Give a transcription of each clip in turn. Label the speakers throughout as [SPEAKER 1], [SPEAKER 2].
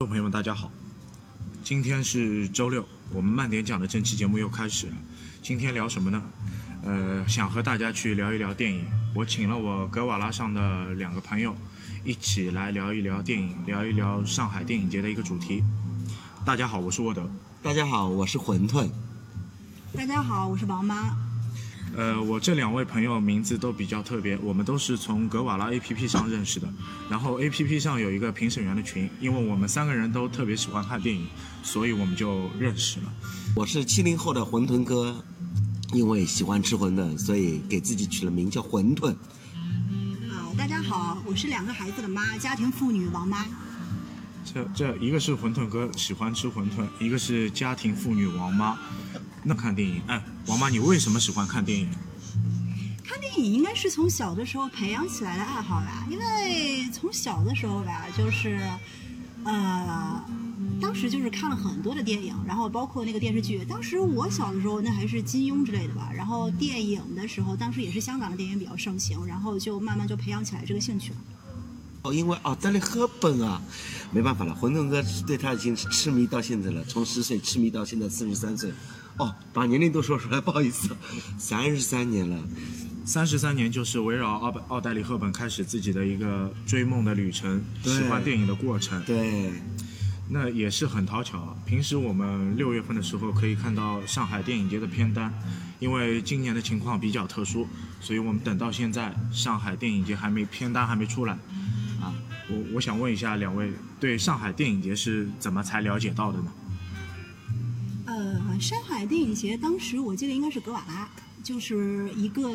[SPEAKER 1] 众朋友们，大家好，今天是周六，我们慢点讲的这期节目又开始了。今天聊什么呢？呃，想和大家去聊一聊电影。我请了我格瓦拉上的两个朋友，一起来聊一聊电影，聊一聊上海电影节的一个主题。大家好，我是沃德。
[SPEAKER 2] 大家好，我是馄饨。
[SPEAKER 3] 大家好，我是王妈。
[SPEAKER 1] 呃，我这两位朋友名字都比较特别，我们都是从格瓦拉 APP 上认识的。然后 APP 上有一个评审员的群，因为我们三个人都特别喜欢看电影，所以我们就认识了。
[SPEAKER 2] 我是七零后的馄饨哥，因为喜欢吃馄饨，所以给自己取了名叫馄饨。
[SPEAKER 3] 啊，大家好，我是两个孩子的妈，家庭妇女王妈。
[SPEAKER 1] 这这一个是馄饨哥喜欢吃馄饨，一个是家庭妇女王妈。那看电影，哎，王妈，你为什么喜欢看电影？
[SPEAKER 3] 看电影应该是从小的时候培养起来的爱好吧，因为从小的时候吧，就是，呃，当时就是看了很多的电影，然后包括那个电视剧。当时我小的时候，那还是金庸之类的吧。然后电影的时候，当时也是香港的电影比较盛行，然后就慢慢就培养起来这个兴趣了。
[SPEAKER 2] 哦，因为奥黛丽·赫本啊，没办法了，馄饨哥对他已经痴迷到现在了，从十岁痴迷到现在四十三岁。哦，把年龄都说出来，不好意思，三十三年了，
[SPEAKER 1] 三十三年就是围绕奥奥黛丽·赫本开始自己的一个追梦的旅程，喜欢电影的过程。
[SPEAKER 2] 对，
[SPEAKER 1] 那也是很讨巧。平时我们六月份的时候可以看到上海电影节的片单，因为今年的情况比较特殊，所以我们等到现在上海电影节还没片单还没出来。啊，我我想问一下两位，对上海电影节是怎么才了解到的呢？
[SPEAKER 3] 呃，上海电影节当时我记得应该是格瓦拉，就是一个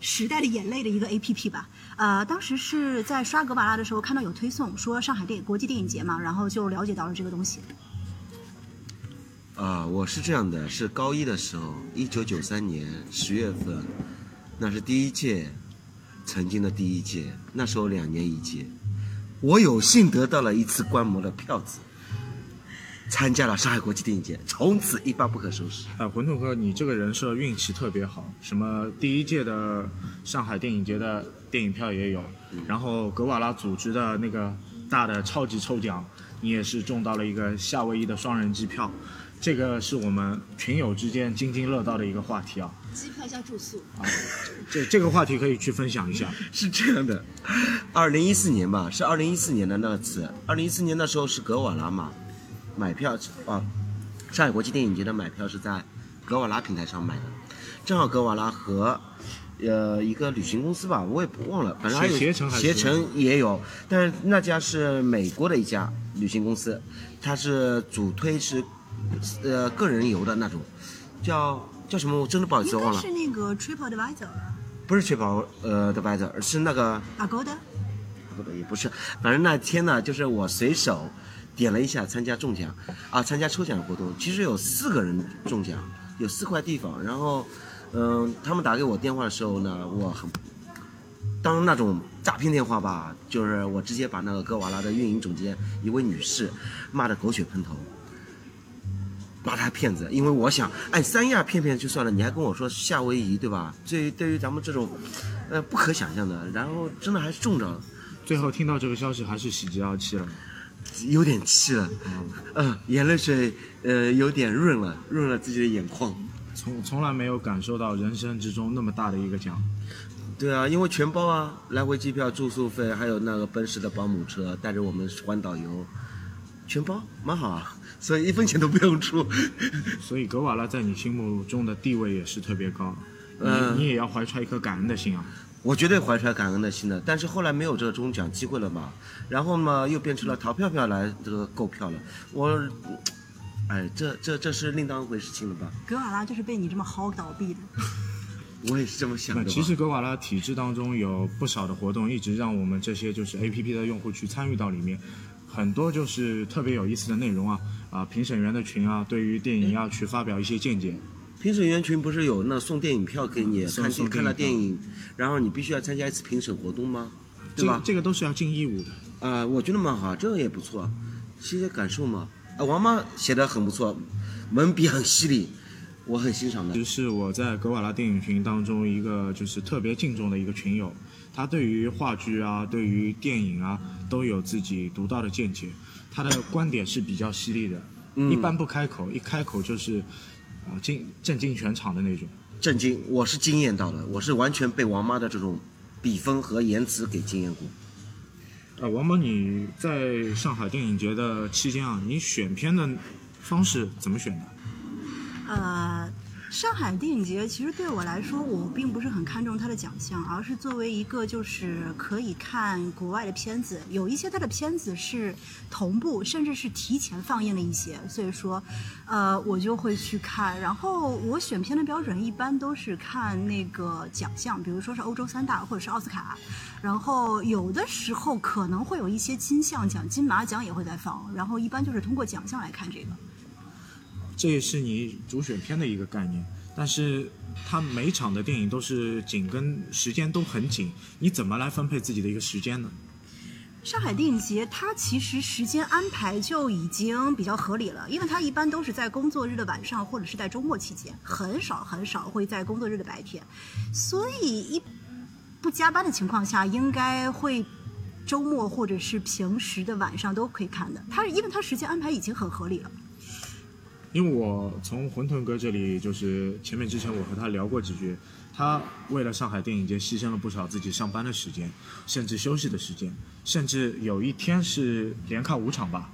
[SPEAKER 3] 时代的眼泪的一个 A P P 吧。呃，当时是在刷格瓦拉的时候看到有推送说上海电国际电影节嘛，然后就了解到了这个东西。
[SPEAKER 2] 啊，我是这样的，是高一的时候，一九九三年十月份，那是第一届，曾经的第一届，那时候两年一届，我有幸得到了一次观摩的票子。参加了上海国际电影节，从此一发不可收拾。
[SPEAKER 1] 啊，馄饨哥，你这个人设运气特别好，什么第一届的上海电影节的电影票也有，然后格瓦拉组织的那个大的超级抽奖，你也是中到了一个夏威夷的双人机票，这个是我们群友之间津津乐道的一个话题啊。
[SPEAKER 3] 机票加住宿
[SPEAKER 1] 啊，这这个话题可以去分享一下。
[SPEAKER 2] 是这样的，二零一四年吧，是二零一四年的那次，二零一四年那时候是格瓦拉嘛。买票啊，上海国际电影节的买票是在格瓦拉平台上买的，正好格瓦拉和呃一个旅行公司吧，我也不忘了，反正还有
[SPEAKER 1] 携程
[SPEAKER 2] 携程也有，但是那家是美国的一家旅行公司，它是主推是呃个人游的那种，叫叫什么？我真的不好意思忘了。
[SPEAKER 3] 是那个 Triple Advisor。
[SPEAKER 2] 不是 Triple 呃 Advisor，是那个。
[SPEAKER 3] Agoda。
[SPEAKER 2] 不对，也不是，反正那天呢，就是我随手。点了一下参加中奖，啊，参加抽奖活动，其实有四个人中奖，有四块地方。然后，嗯，他们打给我电话的时候呢，我很当那种诈骗电话吧，就是我直接把那个格瓦拉的运营总监一位女士骂得狗血喷头，骂他骗子。因为我想，哎，三亚骗骗就算了，你还跟我说夏威夷，对吧？这对于咱们这种，呃，不可想象的。然后真的还是中着了。
[SPEAKER 1] 最后听到这个消息，还是喜极而泣了。
[SPEAKER 2] 有点气了，嗯，眼泪水，呃，有点润了，润了自己的眼眶。
[SPEAKER 1] 从从来没有感受到人生之中那么大的一个奖。
[SPEAKER 2] 对啊，因为全包啊，来回机票、住宿费，还有那个奔驰的保姆车带着我们环岛游，全包，蛮好啊。所以一分钱都不用出。
[SPEAKER 1] 所以格瓦拉在你心目中的地位也是特别高，你你也要怀揣一颗感恩的心啊。
[SPEAKER 2] 我绝对怀揣感恩的心的，但是后来没有这个中奖机会了嘛，然后嘛又变成了淘票票来这个购票了，我，哎，这这这是另当一回事情了吧？
[SPEAKER 3] 格瓦拉就是被你这么薅倒闭的。
[SPEAKER 2] 我也是这么想的。
[SPEAKER 1] 其实格瓦拉体制当中有不少的活动，一直让我们这些就是 A P P 的用户去参与到里面，很多就是特别有意思的内容啊啊，评审员的群啊，对于电影要去发表一些见解。
[SPEAKER 2] 评审员群不是有那送电影票给你看看了电影，然后你必须要参加一次评审活动吗？对吧？
[SPEAKER 1] 这个都是要尽义务的。
[SPEAKER 2] 啊，我觉得蛮好，这个也不错，写写感受嘛。啊，王妈写的很不错，文笔很犀利，我很欣赏的。
[SPEAKER 1] 其实是我在格瓦拉电影群当中一个就是特别敬重的一个群友，他对于话剧啊，对于电影啊都有自己独到的见解。他的观点是比较犀利的，
[SPEAKER 2] 嗯
[SPEAKER 1] 一般不开口，一开口就是啊惊震惊全场的那种。
[SPEAKER 2] 震惊，我是惊艳到了，我是完全被王妈的这种笔锋和言辞给惊艳过。
[SPEAKER 1] 呃，王妈，你在上海电影节的期间啊，你选片的方式怎么选的？
[SPEAKER 3] 呃，上海电影节其实对我来说，我并不是很看重它的奖项，而是作为一个就是可以看国外的片子，有一些它的片子是同步甚至是提前放映的一些，所以说，呃，我就会去看。然后我选片的标准一般都是看那个奖项，比如说是欧洲三大或者是奥斯卡，然后有的时候可能会有一些金像奖、金马奖也会在放，然后一般就是通过奖项来看这个。
[SPEAKER 1] 这也是你主选片的一个概念，但是它每场的电影都是紧跟时间都很紧，你怎么来分配自己的一个时间呢？
[SPEAKER 3] 上海电影节它其实时间安排就已经比较合理了，因为它一般都是在工作日的晚上或者是在周末期间，很少很少会在工作日的白天，所以一不加班的情况下，应该会周末或者是平时的晚上都可以看的。它因为它时间安排已经很合理了。
[SPEAKER 1] 因为我从馄饨哥这里，就是前面之前我和他聊过几句，他为了上海电影节牺牲了不少自己上班的时间，甚至休息的时间，甚至有一天是连看五场吧。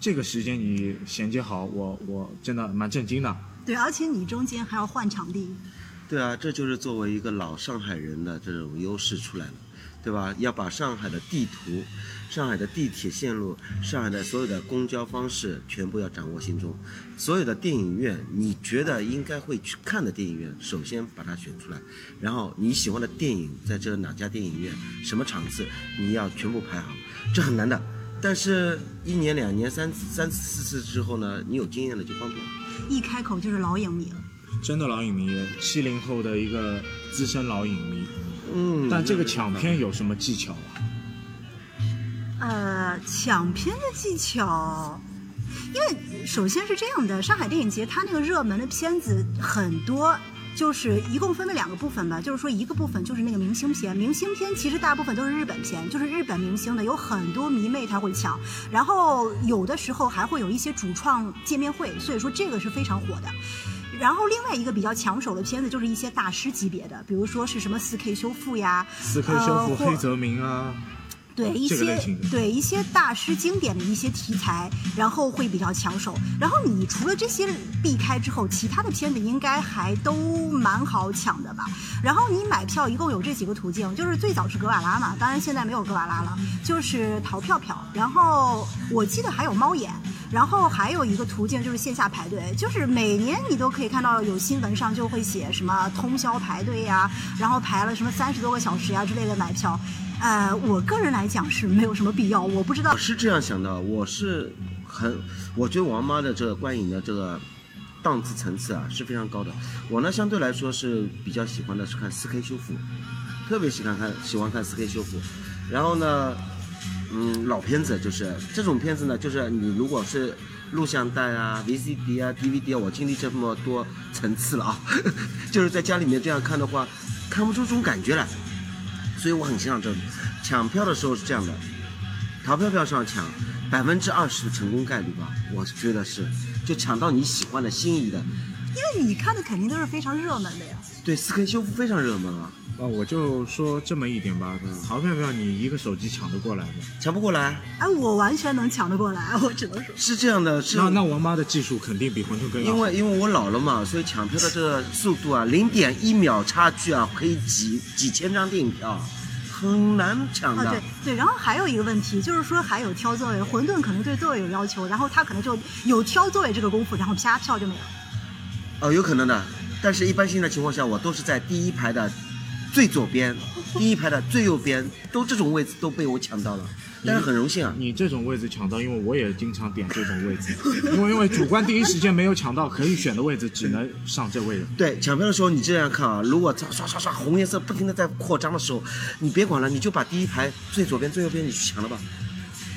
[SPEAKER 1] 这个时间你衔接好，我我真的蛮震惊的。
[SPEAKER 3] 对，而且你中间还要换场地。
[SPEAKER 2] 对啊，这就是作为一个老上海人的这种优势出来了，对吧？要把上海的地图、上海的地铁线路、上海的所有的公交方式全部要掌握心中。所有的电影院，你觉得应该会去看的电影院，首先把它选出来，然后你喜欢的电影在这哪家电影院、什么场次，你要全部排好，这很难的。但是，一年、两年、三三次、四次之后呢，你有经验了就方便。
[SPEAKER 3] 一开口就是老影迷了。
[SPEAKER 1] 真的老影迷，七零后的一个资深老影迷。
[SPEAKER 2] 嗯，
[SPEAKER 1] 但这个抢片有什么技巧啊？
[SPEAKER 3] 呃，抢片的技巧，因为首先是这样的，上海电影节它那个热门的片子很多。就是一共分为两个部分吧，就是说一个部分就是那个明星片，明星片其实大部分都是日本片，就是日本明星的，有很多迷妹他会抢，然后有的时候还会有一些主创见面会，所以说这个是非常火的。然后另外一个比较抢手的片子就是一些大师级别的，比如说是什么四 K 修复呀，
[SPEAKER 1] 四 K 修复、黑泽明啊，
[SPEAKER 3] 对一些对一些大师经典的一些题材，然后会比较抢手。然后你除了这些避开之后，其他的片子应该还都蛮好抢的吧？然后你买票一共有这几个途径，就是最早是格瓦拉嘛，当然现在没有格瓦拉了，就是淘票票。然后我记得还有猫眼。然后还有一个途径就是线下排队，就是每年你都可以看到有新闻上就会写什么通宵排队呀，然后排了什么三十多个小时呀之类的买票。呃，我个人来讲是没有什么必要，我不知道
[SPEAKER 2] 我。是这样想的，我是很，我觉得王妈的这个观影的这个档次层次啊是非常高的。我呢相对来说是比较喜欢的是看 4K 修复，特别喜欢看喜欢看 4K 修复。然后呢，嗯，老片子就是这种片子呢，就是你如果是录像带啊、VCD 啊、DVD 啊，我经历这么多层次了啊，就是在家里面这样看的话，看不出这种感觉来。所以我很欣赏这种抢票的时候是这样的，淘票票上抢百分之二十的成功概率吧，我觉得是，就抢到你喜欢的心仪的。
[SPEAKER 3] 因为你看的肯定都是非常热门的呀。
[SPEAKER 2] 对四 K 修复非常热门啊，
[SPEAKER 1] 啊，我就说这么一点吧，淘票票你一个手机抢得过来吗？
[SPEAKER 2] 抢不过来。
[SPEAKER 3] 哎，我完全能抢得过来，我只能说。
[SPEAKER 2] 是这样的，是
[SPEAKER 1] 那那王妈的技术肯定比馄饨更好。
[SPEAKER 2] 因为因为我老了嘛，所以抢票的这个速度啊，零点一秒差距啊，可以几几千张电影票，很难抢
[SPEAKER 3] 啊，
[SPEAKER 2] 的。
[SPEAKER 3] 对对，然后还有一个问题就是说，还有挑座位，馄饨可能对座位有要求，然后他可能就有挑座位这个功夫，然后啪票就没了。
[SPEAKER 2] 哦，有可能的，但是一般性的情况下，我都是在第一排的最左边，第一排的最右边，都这种位置都被我抢到了，但是很荣幸啊。
[SPEAKER 1] 你这种位置抢到，因为我也经常点这种位置，因为因为主观第一时间没有抢到可以选的位置，只能上这位置。
[SPEAKER 2] 对，抢票的时候你这样看啊，如果刷刷刷刷红颜色不停的在扩张的时候，你别管了，你就把第一排最左边、最右边你去抢了吧，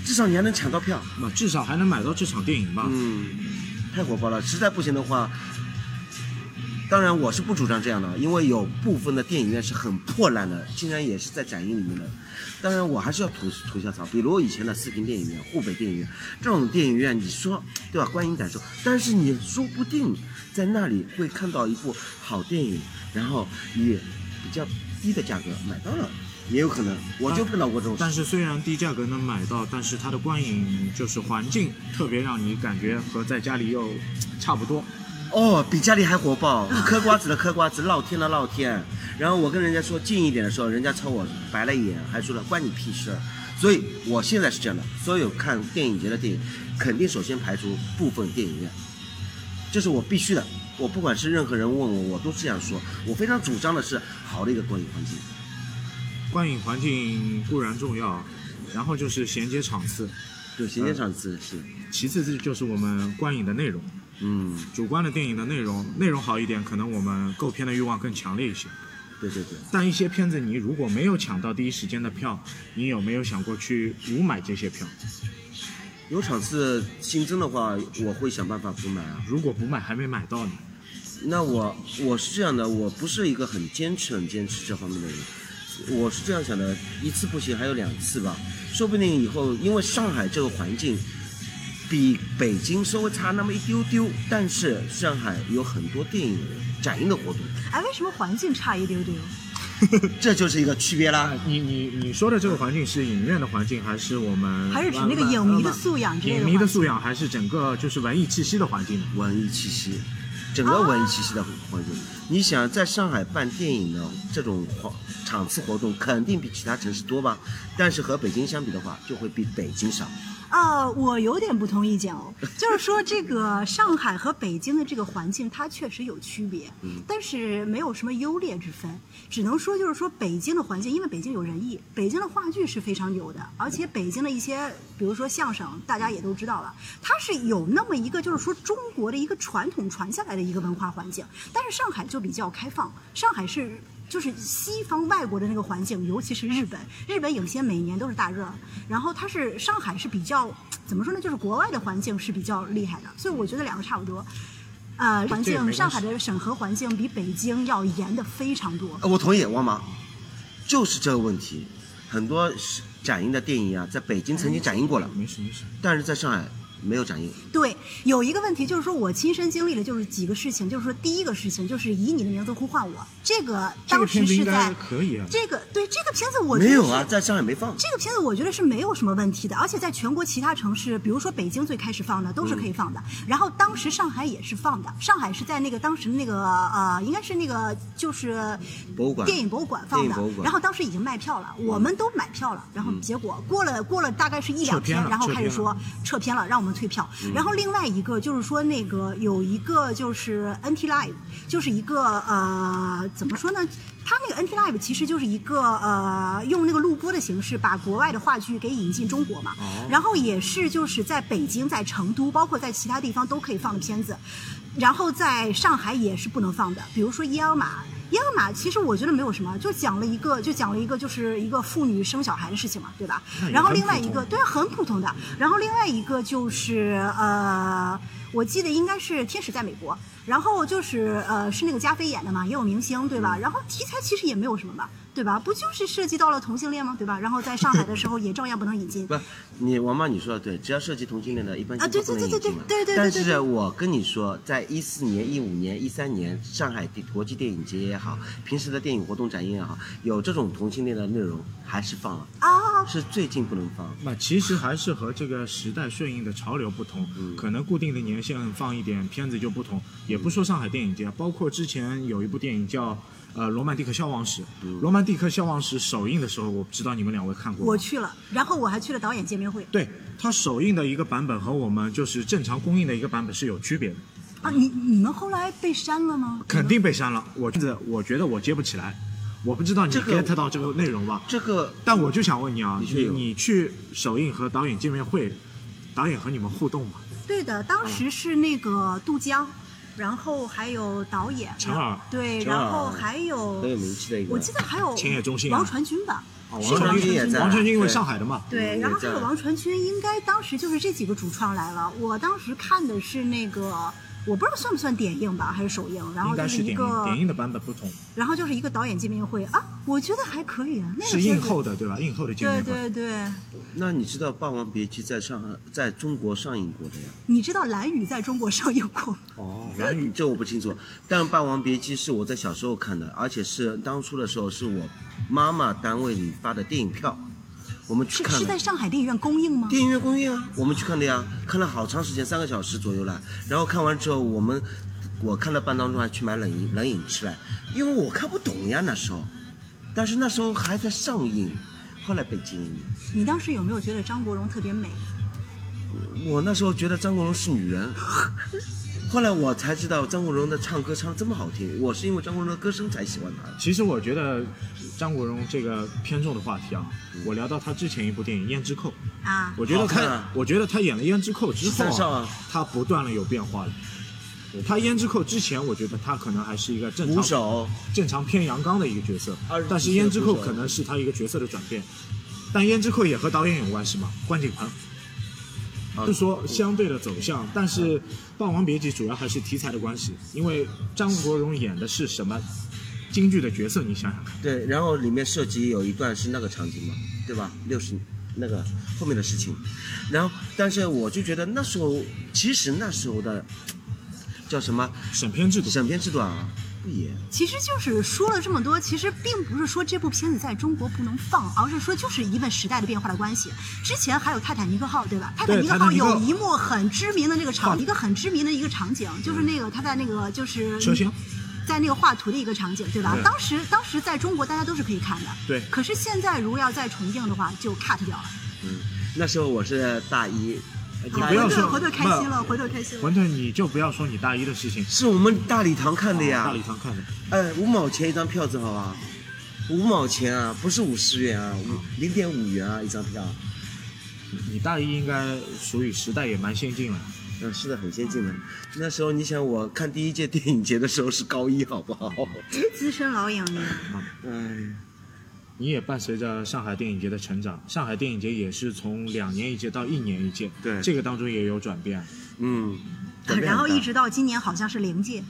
[SPEAKER 2] 至少你还能抢到票。
[SPEAKER 1] 那至少还能买到这场电影吧？
[SPEAKER 2] 嗯，太火爆了，实在不行的话，当然我是不主张这样的，因为有部分的电影院是很破烂的，竟然也是在展映里面的。当然我还是要吐吐下槽，比如以前的四平电影院、沪北电影院这种电影院，你说对吧？观影感受，但是你说不定在那里会看到一部好电影，然后以比较低的价格买到了，也有可能。我就碰到过这种。
[SPEAKER 1] 但是虽然低价格能买到，但是它的观影就是环境特别让你感觉和在家里又差不多。
[SPEAKER 2] 哦，比家里还火爆，嗑瓜子的嗑瓜子，唠天的唠天。然后我跟人家说近一点的时候，人家朝我白了一眼，还说了关你屁事儿。所以我现在是这样的，所有看电影节的电影，肯定首先排除部分电影院，这是我必须的。我不管是任何人问我，我都是这样说。我非常主张的是好的一个观影环境。
[SPEAKER 1] 观影环境固然重要，然后就是衔接场次，
[SPEAKER 2] 对，衔接场次是。
[SPEAKER 1] 其次这就是我们观影的内容。
[SPEAKER 2] 嗯，
[SPEAKER 1] 主观的电影的内容，内容好一点，可能我们购片的欲望更强烈一些。
[SPEAKER 2] 对对对。
[SPEAKER 1] 但一些片子你如果没有抢到第一时间的票，你有没有想过去补买这些票？
[SPEAKER 2] 有场次新增的话，我会想办法补买啊。
[SPEAKER 1] 如果补买还没买到呢？
[SPEAKER 2] 那我我是这样的，我不是一个很坚持、很坚持这方面的人。我是这样想的，一次不行，还有两次吧。说不定以后，因为上海这个环境。比北京稍微差那么一丢丢，但是上海有很多电影展映的活动。
[SPEAKER 3] 哎，为什么环境差一丢丢？
[SPEAKER 2] 这就是一个区别啦。
[SPEAKER 1] 你你你说的这个环境是影院的环境，还是我们？
[SPEAKER 3] 还是指那个影迷的素养？
[SPEAKER 1] 影迷的素养，还是整个就是文艺气息的环境？
[SPEAKER 2] 文艺气息，整个文艺气息的环境。你想在上海办电影的这种场场次活动，肯定比其他城市多吧？但是和北京相比的话，就会比北京少。
[SPEAKER 3] 啊，我有点不同意见哦，就是说这个上海和北京的这个环境，它确实有区别，但是没有什么优劣之分，只能说就是说北京的环境，因为北京有人艺，北京的话剧是非常有的，而且北京的一些，比如说相声，大家也都知道了，它是有那么一个就是说中国的一个传统传下来的一个文化环境，但是上海就比较开放，上海是。就是西方外国的那个环境，尤其是日本，日本影星每年都是大热。然后它是上海是比较怎么说呢？就是国外的环境是比较厉害的，所以我觉得两个差不多。呃，环境上海的审核环境比北京要严的非常多。
[SPEAKER 2] 我同意，王芒，就是这个问题。很多展映的电影啊，在北京曾经展映过了，
[SPEAKER 1] 没事没事，
[SPEAKER 2] 但是在上海。没有展映。
[SPEAKER 3] 对，有一个问题就是说，我亲身经历的就是几个事情，就是说，第一个事情就是以你的名字呼唤我，这个当时是在
[SPEAKER 1] 可以啊。
[SPEAKER 3] 这个对这个片子我
[SPEAKER 2] 没有啊，在上海没放。
[SPEAKER 3] 这个片子我觉得是没有什么问题的，而且在全国其他城市，比如说北京最开始放的都是可以放的，然后当时上海也是放的，上海是在那个当时那个呃，应该是那个就是
[SPEAKER 2] 博物馆
[SPEAKER 3] 电影博物馆放的，然后当时已经卖票了，我们都买票了，然后结果过了过了大概是一两天，然后开始说撤片了，让我们退票，然后。另外一个就是说，那个有一个就是 NT Live，就是一个呃，怎么说呢？它那个 NT Live 其实就是一个呃，用那个录播的形式把国外的话剧给引进中国嘛。然后也是就是在北京、在成都，包括在其他地方都可以放的片子。然后在上海也是不能放的，比如说《伊尔玛》。《伊尔玛》其实我觉得没有什么，就讲了一个，就讲了一个，就是一个妇女生小孩的事情嘛，对吧？然后另外一个，对，很普通的。然后另外一个就是呃，我记得应该是《天使在美国》，然后就是呃，是那个加菲演的嘛，也有明星，对吧？然后题材其实也没有什么吧。对吧？不就是涉及到了同性恋吗？对吧？然后在上海的时候也照样不能引进。
[SPEAKER 2] 不，你王妈你说的对，只要涉及同性恋的，一般
[SPEAKER 3] 啊，对对对对对对对。
[SPEAKER 2] 但是我跟你说，在一四年、一五年、一三年，上海国际电影节也好，平时的电影活动展映也好，有这种同性恋的内容，还是放了
[SPEAKER 3] 啊。
[SPEAKER 2] 是最近不能放。
[SPEAKER 1] 那其实还是和这个时代顺应的潮流不同，可能固定的年限放一点片子就不同。也不说上海电影节，包括之前有一部电影叫。呃，《罗曼蒂克消亡史》，《罗曼蒂克消亡史》首映的时候，我不知道你们两位看过。
[SPEAKER 3] 我去了，然后我还去了导演见面会。
[SPEAKER 1] 对，它首映的一个版本和我们就是正常公映的一个版本是有区别的。
[SPEAKER 3] 啊，你你们后来被删了吗？
[SPEAKER 1] 肯定被删了，我觉得我觉得我接不起来，我不知道你 get 到这个内容吧？
[SPEAKER 2] 这个，
[SPEAKER 1] 但我就想问你啊，你你去首映和导演见面会，导演和你们互动吗？
[SPEAKER 3] 对的，当时是那个杜江。然后还有导演，
[SPEAKER 1] 陈耳，
[SPEAKER 3] 对，然后还有
[SPEAKER 2] 很有名气的一个，
[SPEAKER 3] 我记得还有
[SPEAKER 1] 千叶中心，
[SPEAKER 3] 王传君吧，
[SPEAKER 2] 王传君也在，
[SPEAKER 1] 王传君因为上海的嘛，
[SPEAKER 3] 对，然后还有王传君应该当时就是这几个主创来了，我当时看的是那个我不知道算不算点映吧，还是首映，然后
[SPEAKER 1] 应该
[SPEAKER 3] 就是一
[SPEAKER 1] 点映，
[SPEAKER 3] 个，
[SPEAKER 1] 点映的版本不同，
[SPEAKER 3] 然后就是一个导演见面会啊，我觉得还可以啊，那个
[SPEAKER 1] 是映后的对吧？映后的见
[SPEAKER 3] 对
[SPEAKER 1] 面会。
[SPEAKER 3] 对对，
[SPEAKER 2] 那你知道《霸王别姬》在上海在中国上映过的呀？
[SPEAKER 3] 你知道蓝宇在中国上映过？
[SPEAKER 2] 哦，蓝宇这我不清楚，但《霸王别姬》是我在小时候看的，而且是当初的时候是我妈妈单位里发的电影票，我们去看的
[SPEAKER 3] 是是在。上海电影院公映吗？
[SPEAKER 2] 电影院公映啊，我们去看的呀，看了好长时间，三个小时左右了。然后看完之后，我们我看了半当中还去买冷饮冷饮吃了，因为我看不懂呀那时候，但是那时候还在上映，后来被禁映。
[SPEAKER 3] 你当时有没有觉得张国荣特别美？
[SPEAKER 2] 我那时候觉得张国荣是女人，后来我才知道张国荣的唱歌唱的这么好听，我是因为张国荣的歌声才喜欢他的。
[SPEAKER 1] 其实我觉得张国荣这个偏重的话题啊，我聊到他之前一部电影《胭脂扣》，
[SPEAKER 3] 啊，
[SPEAKER 1] 我觉得他，
[SPEAKER 2] 啊
[SPEAKER 1] 我觉得他演了《胭脂扣》之后
[SPEAKER 2] 啊
[SPEAKER 1] 他不断的有变化了。他《胭脂扣》之前，我觉得他可能还是一个正常
[SPEAKER 2] 鼓手，
[SPEAKER 1] 正常偏阳刚的一个角色，但是胭脂扣可能是他一个角色的转变。但胭脂扣也和导演有关系嘛，关锦鹏。
[SPEAKER 2] 啊
[SPEAKER 1] 是说相对的走向，但是《霸王别姬》主要还是题材的关系，因为张国荣演的是什么京剧的角色，你想想看。
[SPEAKER 2] 对，然后里面涉及有一段是那个场景嘛，对吧？六十那个后面的事情，然后但是我就觉得那时候其实那时候的叫什么
[SPEAKER 1] 审片制度，
[SPEAKER 2] 审片制度啊
[SPEAKER 3] 其实就是说了这么多，其实并不是说这部片子在中国不能放，而是说就是因为时代的变化的关系。之前还有泰坦尼克号，对吧？泰坦尼克号有一幕很知名的那个场，一个很知名的一个场景，就是那个他在那个就是。在那个画图的一个场景，对吧？
[SPEAKER 1] 对
[SPEAKER 3] 当时当时在中国大家都是可以看的，
[SPEAKER 1] 对
[SPEAKER 3] 可是现在如果要再重映的话，就 cut 掉了。
[SPEAKER 2] 嗯，那时候我是大一，
[SPEAKER 1] 你
[SPEAKER 3] 啊
[SPEAKER 1] 不要说，
[SPEAKER 3] 回头回头开心了，
[SPEAKER 1] 不
[SPEAKER 3] 回头开心了。
[SPEAKER 1] 馄饨，你就不要说你大一的事情，
[SPEAKER 2] 是我们大礼堂看的呀，
[SPEAKER 1] 大礼堂看的。
[SPEAKER 2] 哎，五毛钱一张票子，好吧？五毛钱啊，不是五十元啊，五零点五元啊一张票。
[SPEAKER 1] 你大一应该属于时代也蛮先进了。
[SPEAKER 2] 嗯，是的，很先进的。那时候你想，我看第一届电影节的时候是高一，好不好？
[SPEAKER 3] 资深老演员，
[SPEAKER 2] 哎，
[SPEAKER 1] 你也伴随着上海电影节的成长，上海电影节也是从两年一届到一年一届，
[SPEAKER 2] 对
[SPEAKER 1] 这个当中也有转变。
[SPEAKER 2] 嗯，
[SPEAKER 3] 然后一直到今年好像是零届。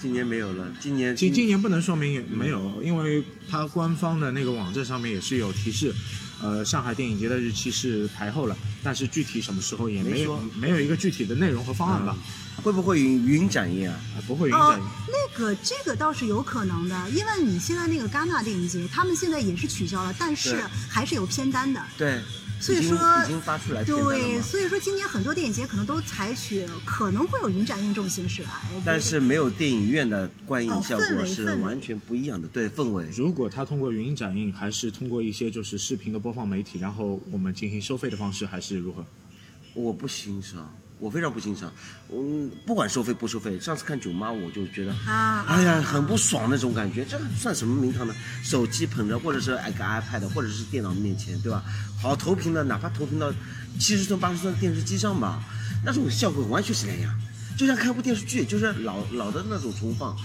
[SPEAKER 2] 今年没有了，今年
[SPEAKER 1] 今今年不能说明也没有，因为它官方的那个网站上面也是有提示，呃，上海电影节的日期是排后了，但是具体什么时候也没有
[SPEAKER 2] 没说
[SPEAKER 1] 没有一个具体的内容和方案吧，
[SPEAKER 2] 会不会云云展映啊？
[SPEAKER 1] 啊不会云展映。，
[SPEAKER 3] 那个这个倒是有可能的，因为你现在那个戛纳电影节，他们现在也是取消了，但是还是有片单的。
[SPEAKER 2] 对，
[SPEAKER 3] 所以说
[SPEAKER 2] 已经发出来
[SPEAKER 3] 对，所以说今年很多电影节可能都采取可能会有云展映这种形式啊。
[SPEAKER 2] 但是没有电影院的观影
[SPEAKER 3] 哦
[SPEAKER 2] 效果是完全不一样的，对氛围。
[SPEAKER 1] 如果它通过云展映，还是通过一些就是视频的播放媒体，然后我们进行收费的方式，还是如何？
[SPEAKER 2] 我不欣赏，我非常不欣赏。嗯，不管收费不收费，上次看《囧妈》我就觉得，
[SPEAKER 3] 啊
[SPEAKER 2] 哎呀，很不爽那种感觉。这算什么名堂呢？手机捧着，或者是一个 iPad，或者是电脑面前，对吧？好投屏的，哪怕投屏到七十寸、八十寸的电视机上吧，那种效果完全是两样。就像看部电视剧，就是老老的那种重放，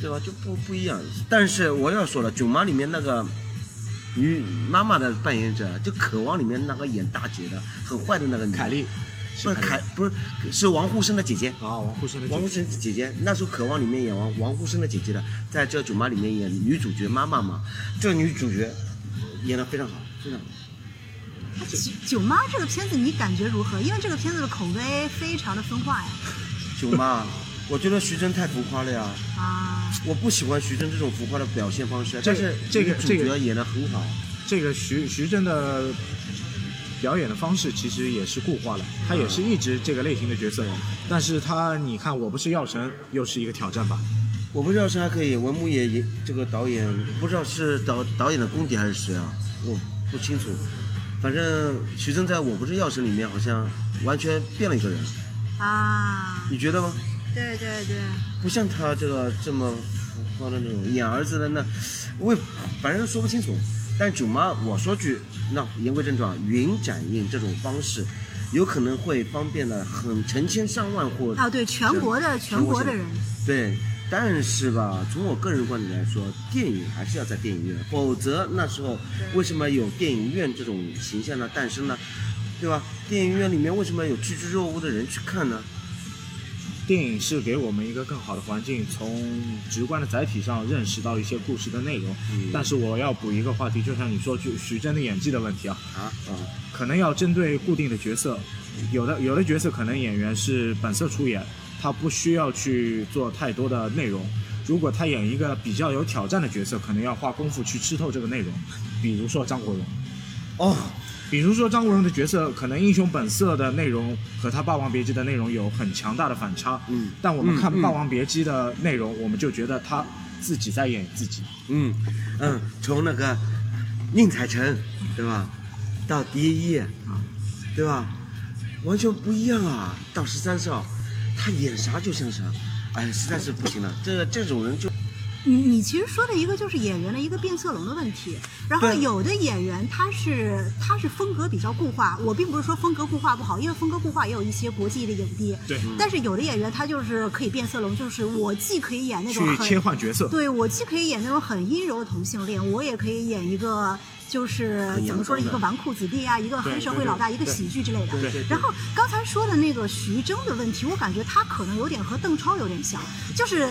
[SPEAKER 2] 对吧？就不不一样。但是我要说了，《囧妈》里面那个女妈妈的扮演者，就《渴望》里面那个演大姐的很坏的那个女
[SPEAKER 1] 凯莉，
[SPEAKER 2] 不是凯，不是是王沪生的姐姐。
[SPEAKER 1] 啊，王沪生的
[SPEAKER 2] 王沪生姐姐那时候《渴望》里面演王王沪生的姐姐的，在这《囧妈》里面演女主角妈妈嘛，这个女主角演的非常好，非常好。
[SPEAKER 3] 九九妈这个片子你感觉如何？因为这个片子的口碑非常的分化呀。
[SPEAKER 2] 囧妈，我觉得徐峥太浮夸了呀，
[SPEAKER 3] 啊，
[SPEAKER 2] 我不喜欢徐峥这种浮夸的表现方式，但是
[SPEAKER 1] 这个
[SPEAKER 2] 主
[SPEAKER 1] 这个
[SPEAKER 2] 角演的很好。
[SPEAKER 1] 这个徐徐峥的表演的方式其实也是固化了，他也是一直这个类型的角色，但是他你看我不是药神又是一个挑战吧？
[SPEAKER 2] 我不知道是还可以，文牧野也这个导演不知道是导导演的功底还是谁啊，我不清楚。反正徐峥在我不是药神里面好像完全变了一个人，
[SPEAKER 3] 啊，
[SPEAKER 2] 你觉得吗？
[SPEAKER 3] 对对对，
[SPEAKER 2] 不像他这个这么浮夸的那种演儿子的那，我也反正说不清楚。但囧妈，我说句，那言归正传，云展映这种方式，有可能会方便了很成千上万户
[SPEAKER 3] 啊对，全国的全国的人，
[SPEAKER 2] 对，但是吧，从我个人观点来说，电影还是要在电影院，否则那时候为什么有电影院这种形象的诞生呢？对吧？电影院里面为什么有趋之若鹜的人去看呢？
[SPEAKER 1] 电影是给我们一个更好的环境，从直观的载体上认识到一些故事的内容。
[SPEAKER 2] 嗯
[SPEAKER 1] 但是我要补一个话题，就像你说，就徐峥的演技的问题啊，
[SPEAKER 2] 啊啊，
[SPEAKER 1] 可能要针对固定的角色，有的有的角色可能演员是本色出演，他不需要去做太多的内容。如果他演一个比较有挑战的角色，可能要花功夫去吃透这个内容。比如说张国荣，
[SPEAKER 2] 哦，
[SPEAKER 1] 比如说张国荣的角色，可能《英雄本色》的内容和他《霸王别姬》的内容有很强大的反差。
[SPEAKER 2] 嗯
[SPEAKER 1] 但我们看霸王别姬》的内容，我们就觉得他自己在演自己。
[SPEAKER 2] 嗯嗯，从那个宁采臣，对吧，到蝶衣，啊，对吧，完全不一样啊。到十三少，他演啥就像啥，哎，实在是不行了。这这种人就
[SPEAKER 3] 你你其实说的一个就是演员的一个变色龙的问题，然后有的演员他是他是风格比较固化，我并不是说风格固化不好，因为风格固化也有一些国际的影帝，
[SPEAKER 1] 对，
[SPEAKER 3] 但是有的演员他就是可以变色龙，就是我既可以演那种
[SPEAKER 1] 去
[SPEAKER 3] 很
[SPEAKER 1] 切换角色。
[SPEAKER 3] 对我既可以演那种很阴柔的同性恋，我也可以演一个就是怎么说一个纨绔子弟啊，一个黑社会老大，一个喜剧之类的。然后刚才说的那个徐峥的问题，我感觉他可能有点和邓超有点像，就是。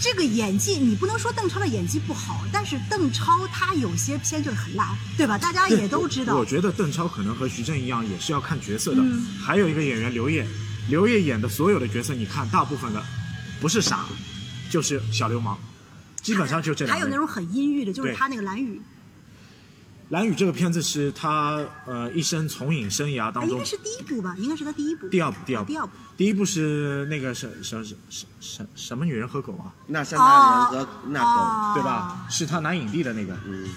[SPEAKER 3] 这个演技，你不能说邓超的演技不好，但是邓超他有些片就是很烂，对吧？大家也都知道
[SPEAKER 1] 我。觉得邓超可能和徐峥一样，也是要看角色的。
[SPEAKER 3] 嗯
[SPEAKER 1] 还有一个演员刘烨，刘烨演的所有的角色，你看大部分的不是傻，就是小流氓，基本上就这。
[SPEAKER 3] 还有那种很阴郁的，就是他那个蓝雨，
[SPEAKER 1] 蓝宇这个片子是他呃一生从影生涯
[SPEAKER 3] 哎，
[SPEAKER 1] 当中
[SPEAKER 3] 应该是第一部吧？应该是他第一部。
[SPEAKER 1] 第二部，第二部，
[SPEAKER 3] 第二部。
[SPEAKER 1] 第一部是那个什什什什什什么女人和狗啊，
[SPEAKER 2] 那山大人和那狗，
[SPEAKER 3] 哦
[SPEAKER 1] 对吧？是他拿影帝的那个。
[SPEAKER 2] 嗯。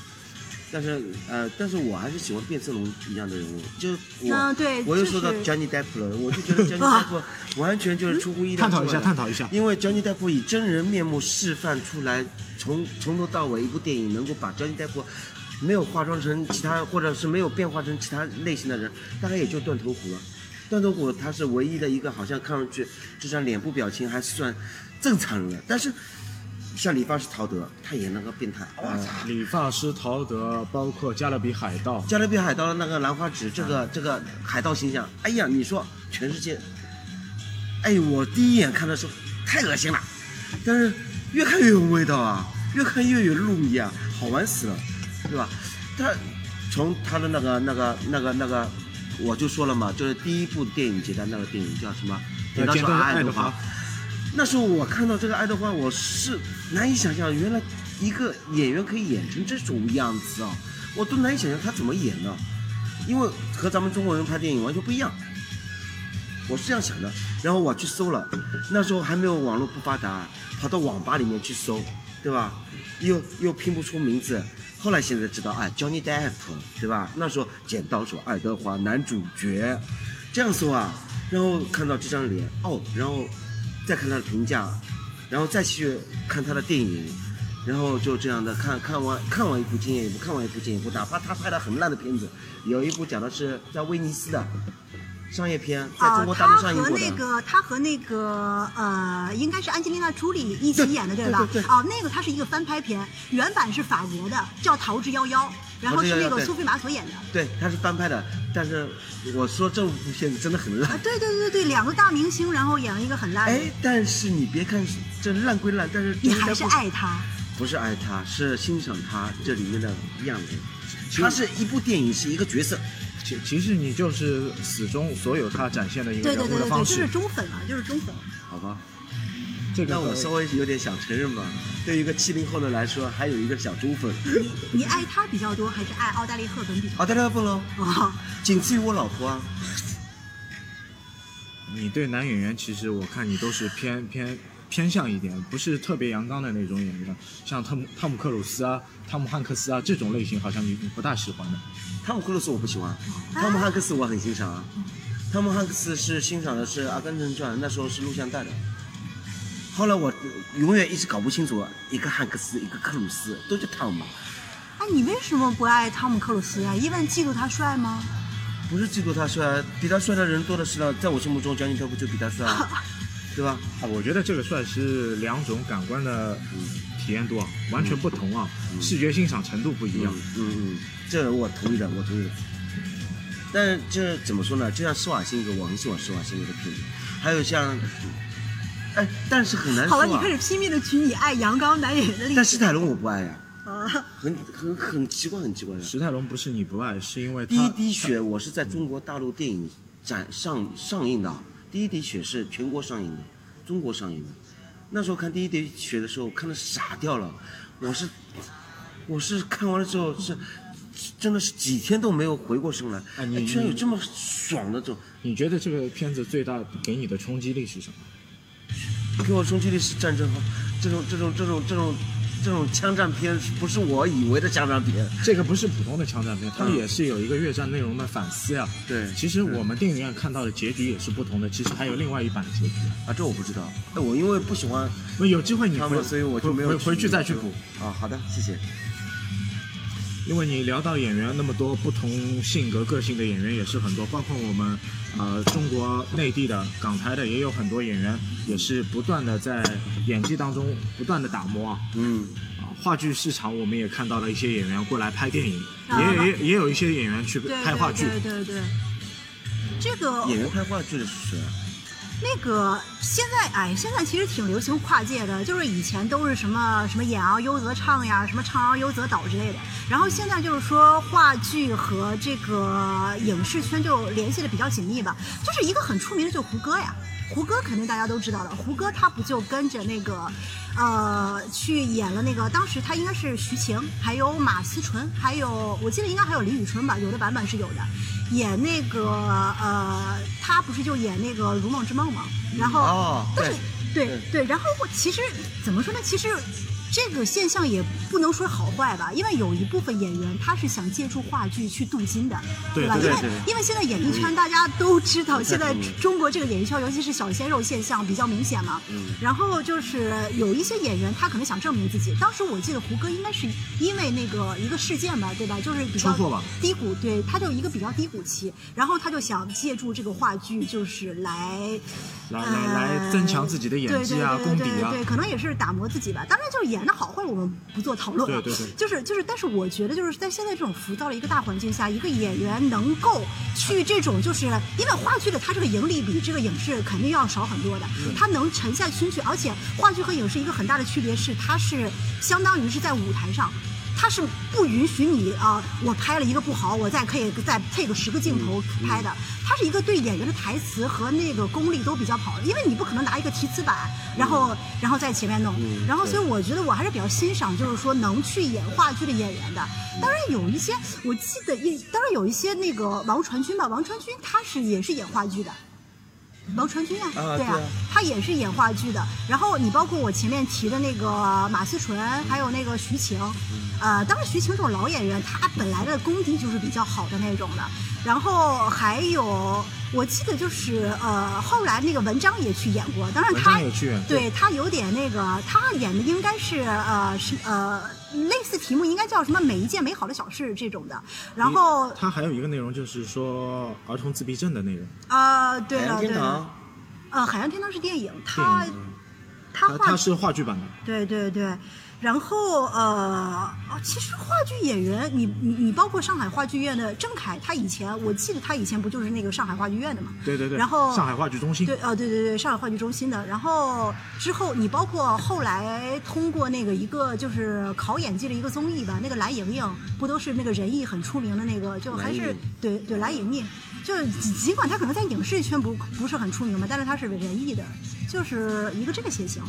[SPEAKER 2] 但是呃，但是我还是喜欢变色龙一样的人物，就我，
[SPEAKER 3] 嗯对
[SPEAKER 2] 我又说到
[SPEAKER 3] 就是
[SPEAKER 2] Johnny Depp 了，我就觉得 Johnny Depp 完全就是出乎意料
[SPEAKER 1] 探讨一下，探讨一下。
[SPEAKER 2] 因为 Johnny Depp 以真人面目示范出来，从从头到尾一部电影能够把 Johnny Depp 没有化妆成其他，或者是没有变化成其他类型的人，大概也就断头虎了。断头虎他是唯一的一个，好像看上去这张脸部表情还算正常人的，但是像理发师陶德，他演那个变态，我操！
[SPEAKER 1] 理发师陶德，包括加勒比海盗，
[SPEAKER 2] 加勒比海盗的那个兰花指，这个这个海盗形象，哎呀，你说全世界，哎，我第一眼看的时候太恶心了，但是越看越有味道啊，越看越有路迷啊，好玩死了，对吧？他从他的那个那个那个那个，我就说了嘛，就是第一部电影节的那个电影叫什么？剪刀手
[SPEAKER 1] 剪刀手
[SPEAKER 2] 爱德华
[SPEAKER 1] 爱德华。
[SPEAKER 2] 那时候我看到这个爱德华，我是难以想象，原来一个演员可以演成这种样子啊！我都难以想象他怎么演的，因为和咱们中国人拍电影完全不一样。我是这样想的，然后我去搜了，那时候还没有网络不发达，跑到网吧里面去搜，对吧？又又拼不出名字，后来现在知道，哎，Johnny Depp，对吧？那时候剪刀手爱德华男主角，这样搜啊，然后看到这张脸，哦，然后再看他的评价，然后再去看他的电影，然后就这样的看看完看完一部经验一部，看完一部经验一部，哪怕他拍的很烂的片子，有一部讲的是在威尼斯的商业片，在中国大陆
[SPEAKER 3] 他和
[SPEAKER 2] 上映过的。
[SPEAKER 3] 那个他和那个呃，应该是安吉丽娜·朱莉一起演的，
[SPEAKER 2] 对
[SPEAKER 3] 吧？
[SPEAKER 2] 对对对
[SPEAKER 3] 哦，那个它是一个翻拍片，原版是法国的，叫《逃之夭夭》，然后是那个苏菲玛索演的。
[SPEAKER 2] 对，他是翻拍的，但是我说这部片子真的很
[SPEAKER 3] 啊
[SPEAKER 2] 烂，。
[SPEAKER 3] 对对对对，两个大明星，然后演了一个很烂的。
[SPEAKER 2] 哎，但是你别看这烂归烂，但是
[SPEAKER 3] 你还是爱他。
[SPEAKER 2] 不是爱他，是欣赏他这里面的样子。他是一部电影，是一个角色。
[SPEAKER 1] 其其实你就是始终所有他展现的一个人物的方式
[SPEAKER 3] 是。忠粉啊，就是忠粉。
[SPEAKER 2] 好吧，
[SPEAKER 1] 这个
[SPEAKER 2] 那我稍微有点想承认吧。对于一个七零后的来说，还有一个小忠粉，
[SPEAKER 3] 你 你爱他比较多，还是爱奥黛丽·赫本比较多
[SPEAKER 2] 奥黛丽·赫本喽，
[SPEAKER 3] 啊？哦，
[SPEAKER 2] 仅次于我老婆啊。
[SPEAKER 1] 你对男演员，其实我看你都是偏偏偏向一点，不是特别阳刚的那种演员，像汤姆汤姆克鲁斯啊、汤姆汉克斯啊这种类型，好像你你不大喜欢的。
[SPEAKER 2] 汤姆·克鲁斯我不喜欢，汤姆·汉克斯我很欣赏啊。汤姆·汉克斯是欣赏的是《阿甘正传》，那时候是录像带的。后来我永远一直搞不清楚，一个汉克斯，一个克鲁斯，都叫汤姆。
[SPEAKER 3] 哎，你为什么不爱汤姆·克鲁斯呀？因为嫉妒他帅吗？
[SPEAKER 2] 不是嫉妒他帅，比他帅的人多的是了。在我心目中，詹妮特不就比他帅啊，对吧？
[SPEAKER 1] 啊，我觉得这个算是两种感官的体验度啊，完全不同啊，视觉欣赏程度不一样。
[SPEAKER 2] 嗯嗯，这我同意的，我同意的。但这怎么说呢？就像施瓦辛格，我很喜欢施瓦辛格的片子，还有像哎，但是很难说、
[SPEAKER 3] 好了，
[SPEAKER 2] 啊。
[SPEAKER 3] 你开始拼命的举你爱阳刚男演员的例子
[SPEAKER 2] 但史泰龙我不爱呀、
[SPEAKER 3] 啊。
[SPEAKER 2] 很很很奇怪，很奇怪的。
[SPEAKER 1] 史泰龙不是你不爱，是因为
[SPEAKER 2] 第一滴血我是在中国大陆电影展上上映的，第一滴血是全国上映的，中国上映的。那时候看第一滴血的时候，看的傻掉了。我是我是看完了之后是真的是几天都没有回过神来，
[SPEAKER 1] 哎你
[SPEAKER 2] 哎居然有这么爽的这种。
[SPEAKER 1] 你觉得这个片子最大给你的冲击力是什么？
[SPEAKER 2] 给我冲击力是战争哈，这种这种这种这种这种枪战片，不是我以为的枪战片。
[SPEAKER 1] 这个不是普通的枪战片，它
[SPEAKER 2] 嗯
[SPEAKER 1] 也是有一个越战内容的反思呀。
[SPEAKER 2] 对
[SPEAKER 1] 其实我们电影院看到的结局也是不同的，其实还有另外一版的结局。
[SPEAKER 2] 啊，这我不知道。哎，我因为不喜欢
[SPEAKER 1] 那有机会你回，
[SPEAKER 2] 所以我就没有
[SPEAKER 1] 回回去再去补。
[SPEAKER 2] 啊。好的，谢谢。
[SPEAKER 1] 因为你聊到演员那么多不同性格、个性的演员也是很多，包括我们呃中国内地的、港台的也有很多演员，也是不断的在演技当中不断的打磨啊。
[SPEAKER 2] 嗯，
[SPEAKER 1] 啊，话剧市场我们也看到了一些演员过来拍电影，
[SPEAKER 3] 啊
[SPEAKER 1] 也也也有一些演员去拍话剧。
[SPEAKER 3] 对对对对，这个
[SPEAKER 2] 演员拍话剧的是谁啊？
[SPEAKER 3] 那个现在哎，现在其实挺流行跨界的，就是以前都是什么什么演而优则唱呀，什么唱而优则导之类的，然后现在就是说话剧和这个影视圈就联系的比较紧密吧，就是一个很出名的就胡歌呀。胡歌肯定大家都知道的，胡歌他不就跟着那个，呃，去演了那个，当时他应该是徐晴，还有马思纯，还有我记得应该还有李宇春吧，有的版本是有的，演那个呃，他不是就演那个《如梦之梦》嘛？然后，
[SPEAKER 2] 哦
[SPEAKER 3] 但是对
[SPEAKER 2] 对
[SPEAKER 3] 对，然后我其实怎么说呢？其实这个现象也不能说好坏吧，因为有一部分演员他是想借助话剧去镀金的，
[SPEAKER 1] 对
[SPEAKER 3] 吧？因为因为现在演艺圈大家都知道，现在
[SPEAKER 2] 嗯
[SPEAKER 3] 中国这个演艺圈，尤其是小鲜肉现象比较明显嘛。
[SPEAKER 2] 嗯
[SPEAKER 3] 然后就是有一些演员，他可能想证明自己。当时我记得胡歌应该是因为那个一个事件吧，对吧？就是比较低谷，对，他就一个比较低谷期，然后他就想借助这个话剧，就是来
[SPEAKER 1] 来
[SPEAKER 3] 呃
[SPEAKER 1] 来来增强自己的演技啊、
[SPEAKER 3] 对
[SPEAKER 1] 功底啊
[SPEAKER 3] 对对对。对，可能也是打磨自己吧。当然，就是演的好坏我们不做讨论。
[SPEAKER 1] 对对对
[SPEAKER 3] 就是就是，但是我觉得就是在现在这种浮躁的一个大环境下，一个演员能够去这种，就是因为话剧的它这个盈利比这个影视肯定要少很多的，它能沉下心去，而且话剧和影视一个很大的区别是，它是相当于是在舞台上。它是不允许你啊、我拍了一个不好，我再可以再配个十个镜头拍的。它是一个对演员的台词和那个功力都比较好的，因为你不可能拿一个提词板，然后然后在前面弄，
[SPEAKER 2] 嗯
[SPEAKER 3] 然后所以我觉得我还是比较欣赏，就是说能去演话剧的演员的。当然有一些，我记得一，当然有一些那个王传君吧，王传君他是也是演话剧的。王传君啊，对啊
[SPEAKER 2] 啊对啊，
[SPEAKER 3] 他也是演话剧的。然后你包括我前面提的那个马思纯，还有那个徐晴，呃，当然徐晴这种老演员，她本来的功底就是比较好的那种的。然后还有，我记得就是呃，后来那个文章也去演过，当然他
[SPEAKER 1] 也去演
[SPEAKER 3] 对他有点那个，他演的应该是呃是呃类似题目应该叫什么每一件美好的小事这种的。然后
[SPEAKER 1] 他还有一个内容就是说儿童自闭症的内容。
[SPEAKER 3] 呃，对了对了，
[SPEAKER 2] 洋天堂，
[SPEAKER 3] 呃，海洋天堂是电影，他
[SPEAKER 1] 电影
[SPEAKER 3] 他画
[SPEAKER 1] 它它是话剧版的。
[SPEAKER 3] 对对对，然后呃，哦其实话剧演员，你你你包括上海话剧院的郑恺，他以前我记得他以前不就是那个上海话剧院的嘛？
[SPEAKER 1] 对对对。
[SPEAKER 3] 然后
[SPEAKER 1] 上海话剧中心。
[SPEAKER 3] 对，哦，对对对，上海话剧中心的。然后之后，你包括后来通过那个一个就是考演技的一个综艺吧，那个蓝盈莹不都是那个人艺很出名的那个，就还是对对蓝盈莹，就是尽尽管他可能在影视圈不不是很出名嘛，但是他是人艺的，就是一个这个现象。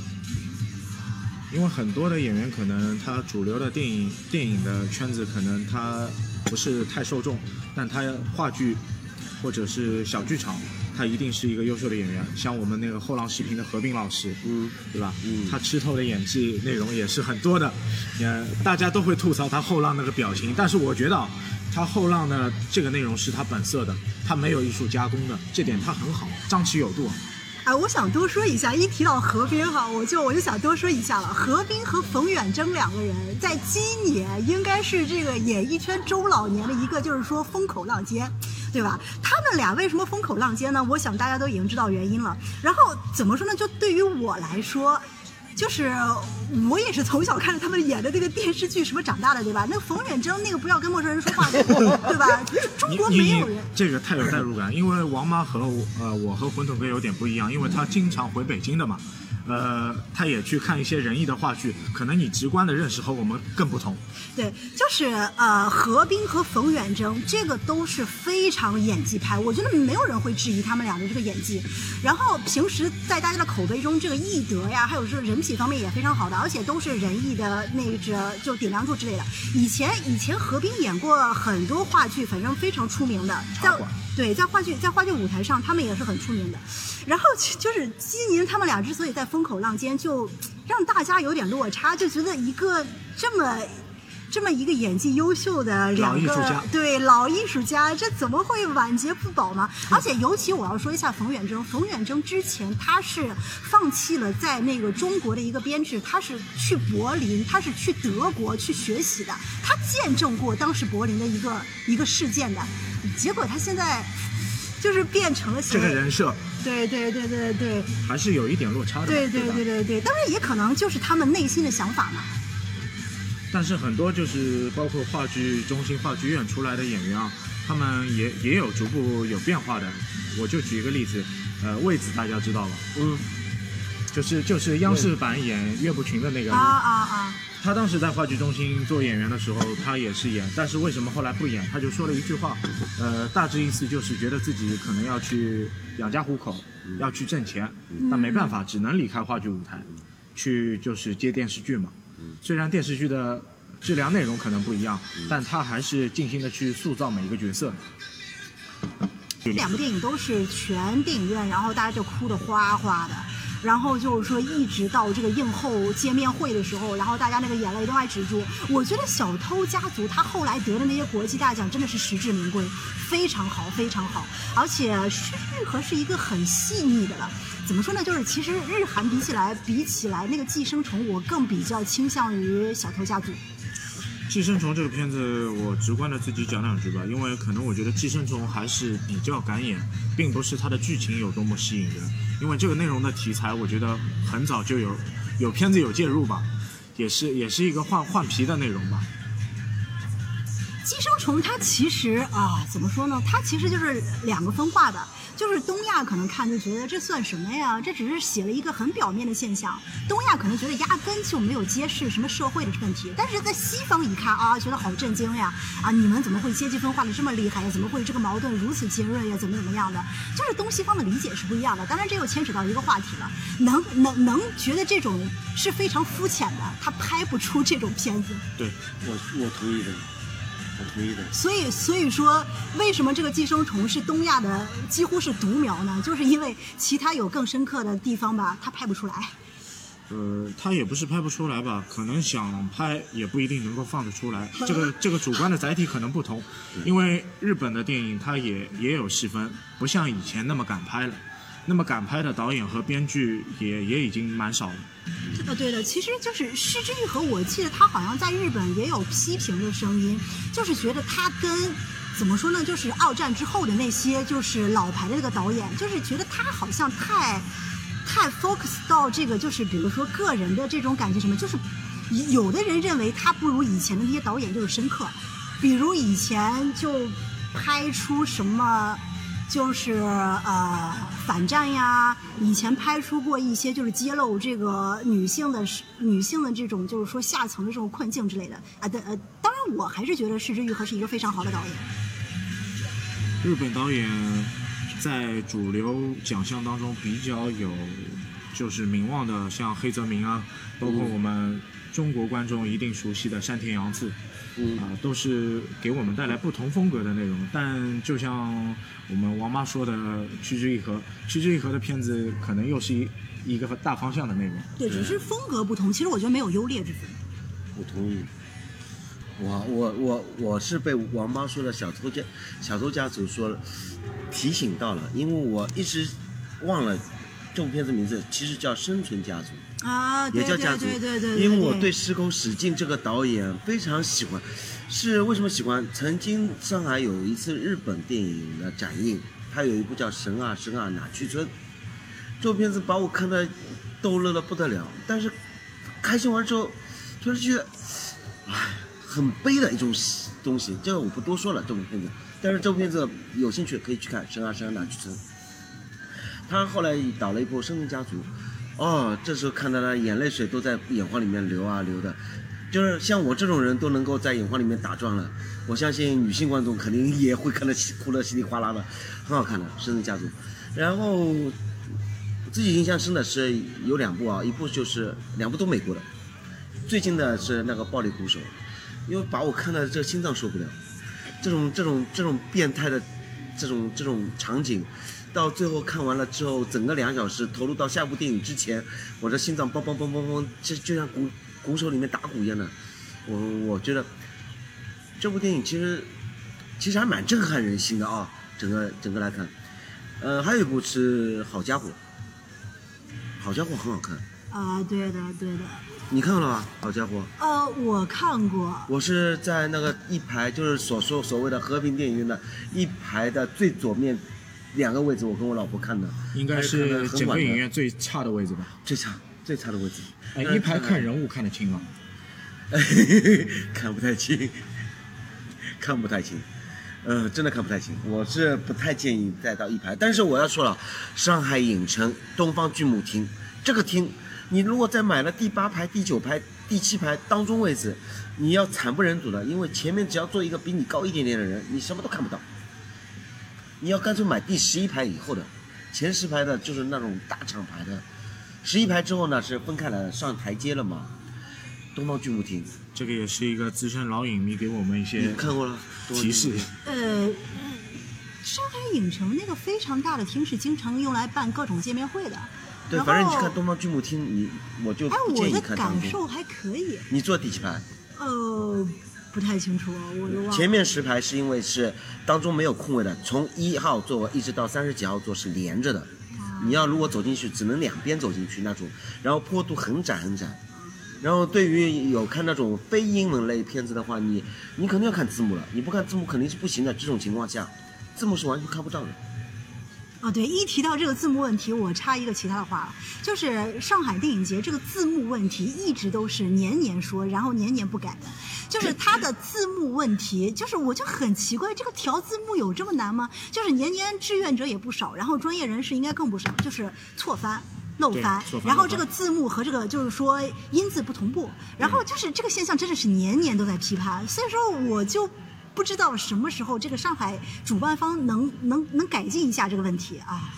[SPEAKER 1] 因为很多的演员可能他主流的电影电影的圈子可能他不是太受众，但他话剧或者是小剧场，他一定是一个优秀的演员。像我们那个后浪视频的何冰老师，
[SPEAKER 2] 嗯，
[SPEAKER 1] 对吧？
[SPEAKER 2] 嗯
[SPEAKER 1] 他吃透的演技内容也是很多的，嗯，大家都会吐槽他后浪那个表情，但是我觉得啊，他后浪的这个内容是他本色的，他没有艺术加工的，这点他很好，张弛有度。
[SPEAKER 3] 哎，我想多说一下，一提到何冰哈，我就我就想多说一下了。何冰和冯远征两个人在今年应该是这个演艺圈中老年的一个，就是说风口浪尖。对吧？他们俩为什么风口浪尖呢？我想大家都已经知道原因了。然后怎么说呢？就对于我来说，就是我也是从小看着他们演的那个电视剧什么长大的，对吧？那个冯远征那个不要跟陌生人说话，对吧？中国没有人。
[SPEAKER 1] 这个太有代入感，因为王妈和我呃我和馄饨哥有点不一样，因为他经常回北京的嘛，呃，他也去看一些仁义的话剧，可能你直观的认识和我们更不同。
[SPEAKER 3] 对，就是呃，何冰和冯远征这个都是非常演技派，我觉得没有人会质疑他们俩的这个演技。然后平时在大家的口碑中，这个艺德呀，还有这个人品方面也非常好的，而且都是仁义的那个就顶梁柱之类的。以前以前何冰演过很多话剧，反正非常出名的，在对在话剧在话剧舞台上，他们也是很出名的。然后就是今年他们俩之所以在风口浪尖，就 让大家有点落差，就觉得一个这么。这么一个演技优秀的两个
[SPEAKER 1] 老艺术家
[SPEAKER 3] 对老艺术家，这怎么会晚节不保呢？而且尤其我要说一下冯远征，冯远征之前他是放弃了在那个中国的一个编制，他是去柏林，他是去德国去学习的，他见证过当时柏林的一个一个事件的，结果他现在就是变成了
[SPEAKER 1] 这个人设
[SPEAKER 3] 对对对对对
[SPEAKER 1] 还是有一点落差的，
[SPEAKER 3] 对对对对对，当然也可能就是他们内心的想法嘛。
[SPEAKER 1] 但是很多就是包括话剧中心、话剧院出来的演员啊，他们也也有逐步有变化的。我就举一个例子，呃，魏子大家知道吧？
[SPEAKER 2] 嗯，
[SPEAKER 1] 就是就是央视版演岳不群的那个
[SPEAKER 3] 啊啊啊！
[SPEAKER 1] 他当时在话剧中心做演员的时候，他也是演，但是为什么后来不演？他就说了一句话，呃，大致意思就是觉得自己可能要去养家糊口，要去挣钱，但没办法，只能离开话剧舞台，去就是接电视剧嘛。虽然电视剧的质量内容可能不一样，但他还是尽心的去塑造每一个角色。
[SPEAKER 3] 这两部电影都是全电影院，然后大家就哭得哗哗的。然后就是说，一直到这个映后见面会的时候，然后大家那个眼泪都还止住。我觉得《小偷家族》他后来得的那些国际大奖真的是实至名归，非常好，非常好。而且是日和是一个很细腻的了。怎么说呢？就是其实日韩比起来，比起来那个《寄生虫》，我更比较倾向于《小偷家族》。
[SPEAKER 1] 《寄生虫》这个片子，我直观的自己讲两句吧，因为可能我觉得《寄生虫》还是比较敢演，并不是它的剧情有多么吸引人，因为这个内容的题材，我觉得很早就有有片子有介入吧，也是也是一个换换皮的内容吧。
[SPEAKER 3] 寄生虫它其实啊，怎么说呢？它其实就是两个分化的，就是东亚可能看就觉得这算什么呀？这只是写了一个很表面的现象。东亚可能觉得压根就没有揭示什么社会的问题，但是在西方一看啊，觉得好震惊呀！啊，你们怎么会阶级分化的这么厉害呀？怎么会这个矛盾如此尖锐呀？怎么怎么样的？就是东西方的理解是不一样的。当然，这又牵扯到一个话题了，能能能觉得这种是非常肤浅的，他拍不出这种片子。
[SPEAKER 1] 对，
[SPEAKER 2] 我我同意的，我
[SPEAKER 3] 所以，所以说，为什么这个寄生虫是东亚的几乎是独苗呢？就是因为其他有更深刻的地方吧，它拍不出来。
[SPEAKER 1] 呃，它也不是拍不出来吧，可能想拍也不一定能够放得出来。这个这个主观的载体可能不同，因为日本的电影它也也有细分，不像以前那么敢拍了。那么敢拍的导演和编剧也也已经蛮少了。
[SPEAKER 3] 呃，对的，其实就是失之愈合，我记得他好像在日本也有批评的声音，就是觉得他跟怎么说呢，就是二战之后的那些就是老牌的那个导演，就是觉得他好像太太 focus 到这个，就是比如说个人的这种感觉什么，就是有的人认为他不如以前的那些导演就是深刻，比如以前就拍出什么。就是呃反战呀，以前拍出过一些就是揭露这个女性的女性的这种就是说下层的这种困境之类的啊的呃，当然我还是觉得石之愈合是一个非常好的导演。
[SPEAKER 1] 日本导演在主流奖项当中比较有就是名望的，像黑泽明啊，包括我们中国观众一定熟悉的山田洋次。
[SPEAKER 2] 嗯
[SPEAKER 1] 啊、都是给我们带来不同风格的内容。但就像我们王妈说的，《趋之一合》，《趋之一合》的片子可能又是一一个大方向的内容。
[SPEAKER 3] 对，只是风格不同，其实我觉得没有优劣之分。
[SPEAKER 2] 我同意。我我我我是被王妈说的小偷家小偷家族说了提醒到了，因为我一直忘了这部片子名字，其实叫《生存家族》。
[SPEAKER 3] 啊，
[SPEAKER 2] 也叫家族
[SPEAKER 3] 对对对，
[SPEAKER 2] 因为我对石口史进这个导演非常喜欢，是为什么喜欢？曾经上海有一次日本电影的展映，他有一部叫《神啊神啊哪去村》，这部片子把我看的逗乐的不得了，但是开心完之后，突然觉得，唉，很悲的一种东西。这个我不多说了，这部片子，但是这部片子有兴趣可以去看《神啊神啊哪去村》。他后来导了一部《生存家族》。哦，这时候看到了眼泪水都在眼眶里面流啊流的，就是像我这种人都能够在眼眶里面打转了，我相信女性观众肯定也会看得哭得稀里哗啦的，很好看的《生人家族》。然后自己印象深的是有两部啊，一部就是两部都美国的，最近的是那个《暴力鼓手》，因为把我看的这心脏受不了，这种这种这种变态的这种这种场景。到最后看完了之后，整个两小时投入到下部电影之前，我的心脏梆梆梆梆梆，就就像鼓鼓手里面打鼓一样的。我我觉得这部电影其实其实还蛮震撼人心的啊，整个整个来看。呃，还有一部是《好家伙》，《好家伙》很好看，
[SPEAKER 3] 啊，对的对的。
[SPEAKER 2] 你看了吗？好家伙，
[SPEAKER 3] 呃，我看过，
[SPEAKER 2] 我是在那个一排，就是所说所谓的和平电影院的一排的最左面两个位置，我跟我老婆看的，
[SPEAKER 1] 应该是整个影院最差的位置吧？
[SPEAKER 2] 最差最差的位置。
[SPEAKER 1] 哎，一排看人物看得清吗？
[SPEAKER 2] 看不太清，看不太清，呃，真的看不太清。我是不太建议再到一排，但是我要说了，上海影城东方巨幕厅这个厅，你如果再买了第八排、第九排、第七排当中位置，你要惨不忍睹的，因为前面只要坐一个比你高一点点的人，你什么都看不到。你要干脆买第十一排以后的，前十排的就是那种大厂牌的，十一排之后呢是分开来的，上台阶了嘛。东方巨幕厅，
[SPEAKER 1] 这个也是一个资深老影迷给我们一些
[SPEAKER 2] 看过了？
[SPEAKER 1] 提示。
[SPEAKER 3] 呃，上海影城那个非常大的厅是经常用来办各种见面会的。
[SPEAKER 2] 对，反正你去看东方巨幕厅，你我就
[SPEAKER 3] 哎，
[SPEAKER 2] 不建议
[SPEAKER 3] 我的。感受还可以，
[SPEAKER 2] 你坐第几排？
[SPEAKER 3] 呃，不太清楚，我都忘了。
[SPEAKER 2] 前面十排是因为是当中没有空位的，从一号座位一直到三十几号座是连着的。你要如果走进去，只能两边走进去那种，然后坡度很窄很窄。然后对于有看那种非英文类片子的话，你你肯定要看字幕了，你不看字幕肯定是不行的。这种情况下，字幕是完全看不到的。
[SPEAKER 3] 哦，对，一提到这个字幕问题，我插一个其他的话了，就是上海电影节这个字幕问题一直都是年年说，然后年年不改的，就是它的字幕问题，就是我就很奇怪，这个调字幕有这么难吗？就是年年志愿者也不少，然后专业人士应该更不少，就是错翻。漏翻然后这个字幕和这个就是说音字不同步，然后就是这个现象真的是年年都在批判，所以说我就不知道什么时候这个上海主办方能能能改进一下这个问题啊。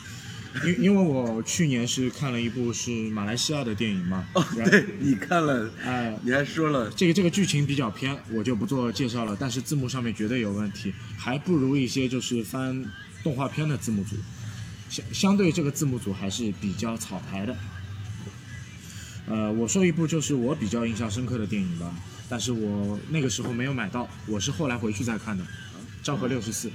[SPEAKER 1] 因因为我去年是看了一部是马来西亚的电影嘛，
[SPEAKER 2] 哦，对，你看了，
[SPEAKER 1] 哎，
[SPEAKER 2] 你还说了，
[SPEAKER 1] 这个这个剧情比较偏，我就不做介绍了。但是字幕上面绝对有问题，还不如一些就是翻动画片的字幕组，相相对这个字幕组还是比较草台的。呃，我说一部就是我比较印象深刻的电影吧，但是我那个时候没有买到，我是后来回去再看的，《昭和六十四》。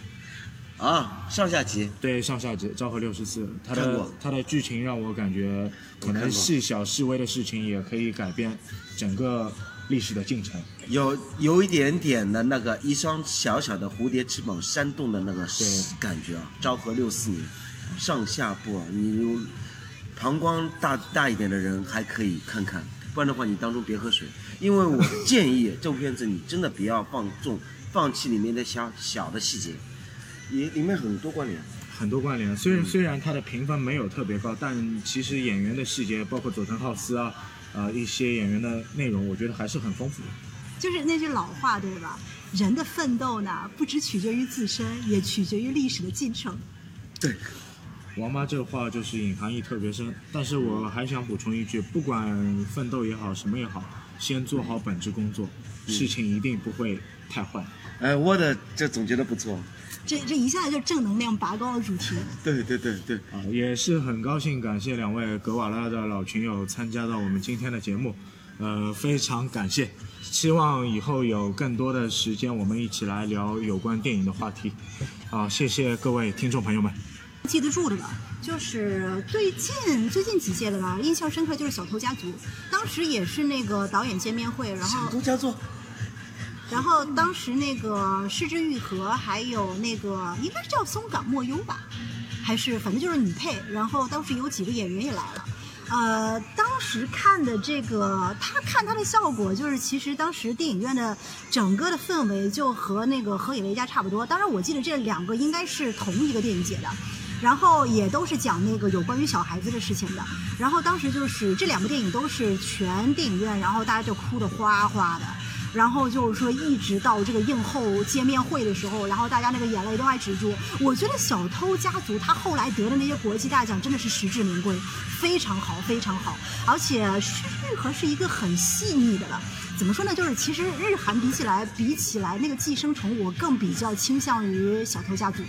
[SPEAKER 2] 啊，上下集，
[SPEAKER 1] 对，上下集《昭和六十四》，它的它的剧情让我感觉，可能细小细微的事情也可以改变整个历史的进程。
[SPEAKER 2] 有有一点点的那个一双小小的蝴蝶翅膀扇动的那个
[SPEAKER 1] 对
[SPEAKER 2] 感觉啊。昭和六四年，上下部啊，你膀胱大大一点的人还可以看看，不然的话你当中别喝水。因为我建议这部片子你真的不要放纵放弃里面的小小的细节，也里面很多关联。
[SPEAKER 1] 很多关联，虽然虽然它的评分没有特别高，但其实演员的细节，包括佐藤浩斯啊，呃一些演员的内容，我觉得还是很丰富的。
[SPEAKER 3] 就是那句老话，对吧？人的奋斗呢，不只取决于自身，也取决于历史的进程。
[SPEAKER 2] 对，
[SPEAKER 1] 王妈这话就是隐含义特别深，但是我还想补充一句，不管奋斗也好，什么也好，先做好本职工作，事情一定不会太坏。
[SPEAKER 2] 哎，我的这总结的不错。
[SPEAKER 3] 这这一下就正能量拔高了主题。
[SPEAKER 2] 对对对对，
[SPEAKER 1] 啊，也是很高兴感谢两位格瓦拉的老群友参加到我们今天的节目，呃，非常感谢，希望以后有更多的时间，我们一起来聊有关电影的话题。好，谢谢各位听众朋友们。
[SPEAKER 3] 记得住的吧？就是最近最近几届的吧，印象深刻就是《小偷家族》，当时也是那个导演见面会，然后
[SPEAKER 2] 都叫做
[SPEAKER 3] 然后当时那个失之愈合，还有那个应该是叫松冈莫优吧，还是反正就是女配。然后当时有几个演员也来了，呃，当时看的这个，他看他的效果，就是其实当时电影院的整个的氛围就和那个《何以为家》差不多。当然，我记得这两个应该是同一个电影节的。然后也都是讲那个有关于小孩子的事情的。然后当时就是这两部电影都是全电影院，然后大家就哭得哗哗的。然后就是说，一直到这个映后见面会的时候，然后大家那个眼泪都还止住。我觉得《小偷家族》他后来得的那些国际大奖真的是实至名归，非常好，非常好。而且是愈合是一个很细腻的了。怎么说呢？就是其实日韩比起来，比起来那个《寄生虫》，我更比较倾向于《小偷家族》。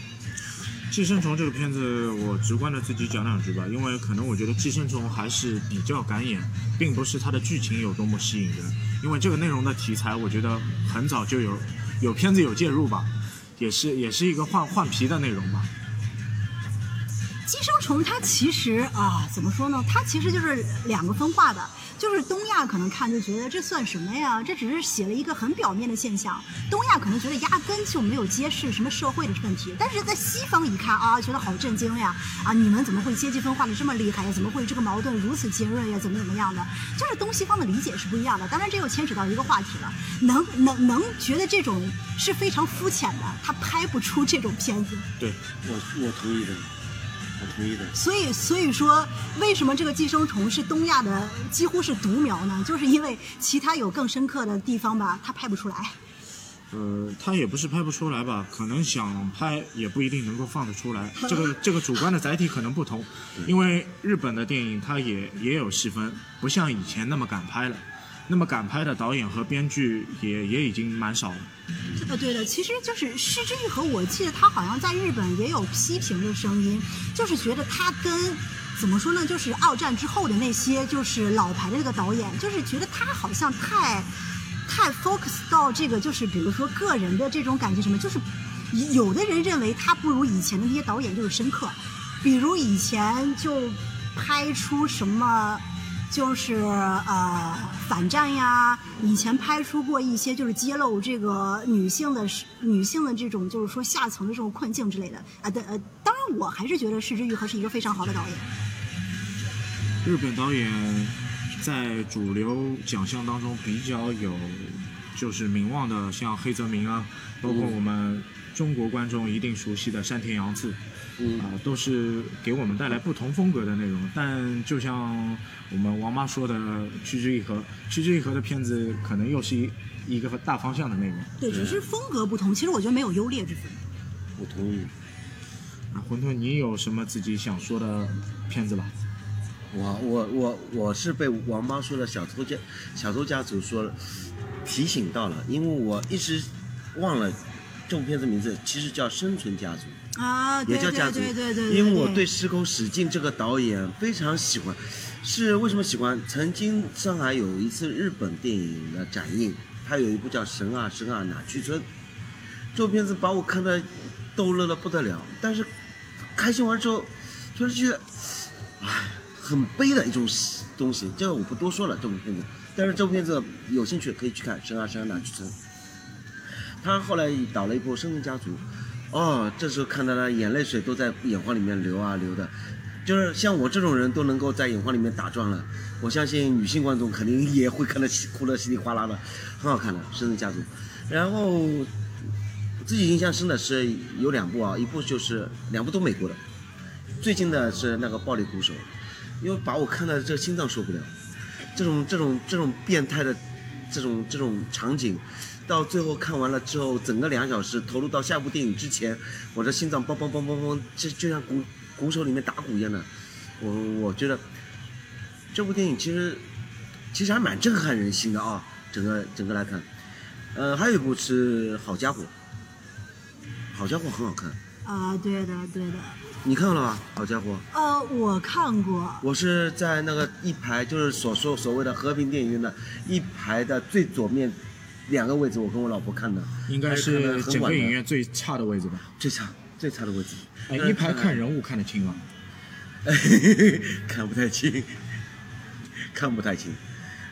[SPEAKER 1] 寄生虫这个片子，我直观的自己讲两句吧，因为可能我觉得寄生虫还是比较敢演，并不是它的剧情有多么吸引人，因为这个内容的题材，我觉得很早就有有片子有介入吧，也是也是一个换换皮的内容吧。
[SPEAKER 3] 寄生虫它其实啊，怎么说呢？它其实就是两个分化的。就是东亚可能看就觉得这算什么呀？这只是写了一个很表面的现象。东亚可能觉得压根就没有揭示什么社会的问题。但是在西方一看啊，觉得好震惊呀！啊，你们怎么会阶级分化的这么厉害呀？怎么会这个矛盾如此尖锐呀？怎么怎么样的？就是东西方的理解是不一样的。当然，这又牵扯到一个话题了。能能能觉得这种是非常肤浅的，他拍不出这种片子。
[SPEAKER 1] 对，
[SPEAKER 2] 我我同意
[SPEAKER 3] 所以，所以说，为什么这个寄生虫是东亚的几乎是独苗呢？就是因为其他有更深刻的地方吧，它拍不出来。
[SPEAKER 1] 呃，他也不是拍不出来吧，可能想拍也不一定能够放得出来。这个这个主观的载体可能不同，因为日本的电影它也也有细分，不像以前那么敢拍了。那么敢拍的导演和编剧也也已经蛮少了。
[SPEAKER 3] 呃，对的，其实就是《失之愈合》，我记得他好像在日本也有批评的声音，就是觉得他跟怎么说呢，就是二战之后的那些就是老牌的这个导演，就是觉得他好像太太 focus 到这个，就是比如说个人的这种感觉什么，就是有的人认为他不如以前的那些导演就是深刻，比如以前就拍出什么。就是呃反战呀，以前拍出过一些就是揭露这个女性的女性的这种就是说下层的这种困境之类的啊的呃，当然我还是觉得石之愈合是一个非常好的导演。
[SPEAKER 1] 日本导演在主流奖项当中比较有就是名望的，像黑泽明啊，包括我们中国观众一定熟悉的山田洋次。啊，都是给我们带来不同风格的内容，但就像我们王妈说的，《趋之一合》，《趋之一合》的片子可能又是一一个大方向的内容。
[SPEAKER 3] 对，只是风格不同。其实我觉得没有优劣之分。
[SPEAKER 2] 我同意。
[SPEAKER 1] 啊，馄饨，你有什么自己想说的片子吧？
[SPEAKER 2] 我我我我是被王妈说的小偷家小偷家族说了提醒到了，因为我一直忘了这部片子名字，其实叫《生存家族》。
[SPEAKER 3] 啊，
[SPEAKER 2] 也叫家族，对对对因为我对石口史进这个导演非常喜欢，是为什么喜欢？曾经上海有一次日本电影的展映，他有一部叫《神啊神啊哪去村》，这部片子把我看的逗乐的不得了。但是开心完之后，就是觉得，唉，很悲的一种东西。这个我不多说了，这部片子。但是这部片子有兴趣可以去看《神啊神啊哪去村》。他后来导了一部《生存家族》。哦，这时候看到了，眼泪水都在眼眶里面流啊流的，就是像我这种人都能够在眼眶里面打转了，我相信女性观众肯定也会看得哭得稀里哗啦的，很好看的《生存家族》。然后自己印象深的是有两部啊，一部就是两部都美国的，最近的是那个《暴力鼓手》，因为把我看的这心脏受不了，这种这种这种变态的这种这种场景。到最后看完了之后，整个两小时投入到下部电影之前，我的心脏梆梆梆梆梆，就就像鼓鼓手里面打鼓一样的。我我觉得这部电影其实其实还蛮震撼人心的啊，整个整个来看。呃，还有一部是《好家伙》，《好家伙》很好看。
[SPEAKER 3] 啊，对的对的。
[SPEAKER 2] 你看了吧，《好家伙》？
[SPEAKER 3] 呃，我看过。
[SPEAKER 2] 我是在那个一排，就是所说所谓的和平电影院的一排的最左面。两个位置，我跟我老婆看的，
[SPEAKER 1] 应该是整个影院最差的位置吧？
[SPEAKER 2] 最差，最差的位置。
[SPEAKER 1] 哎，一排看人物看得清吗？
[SPEAKER 2] 看不太清，看不太清，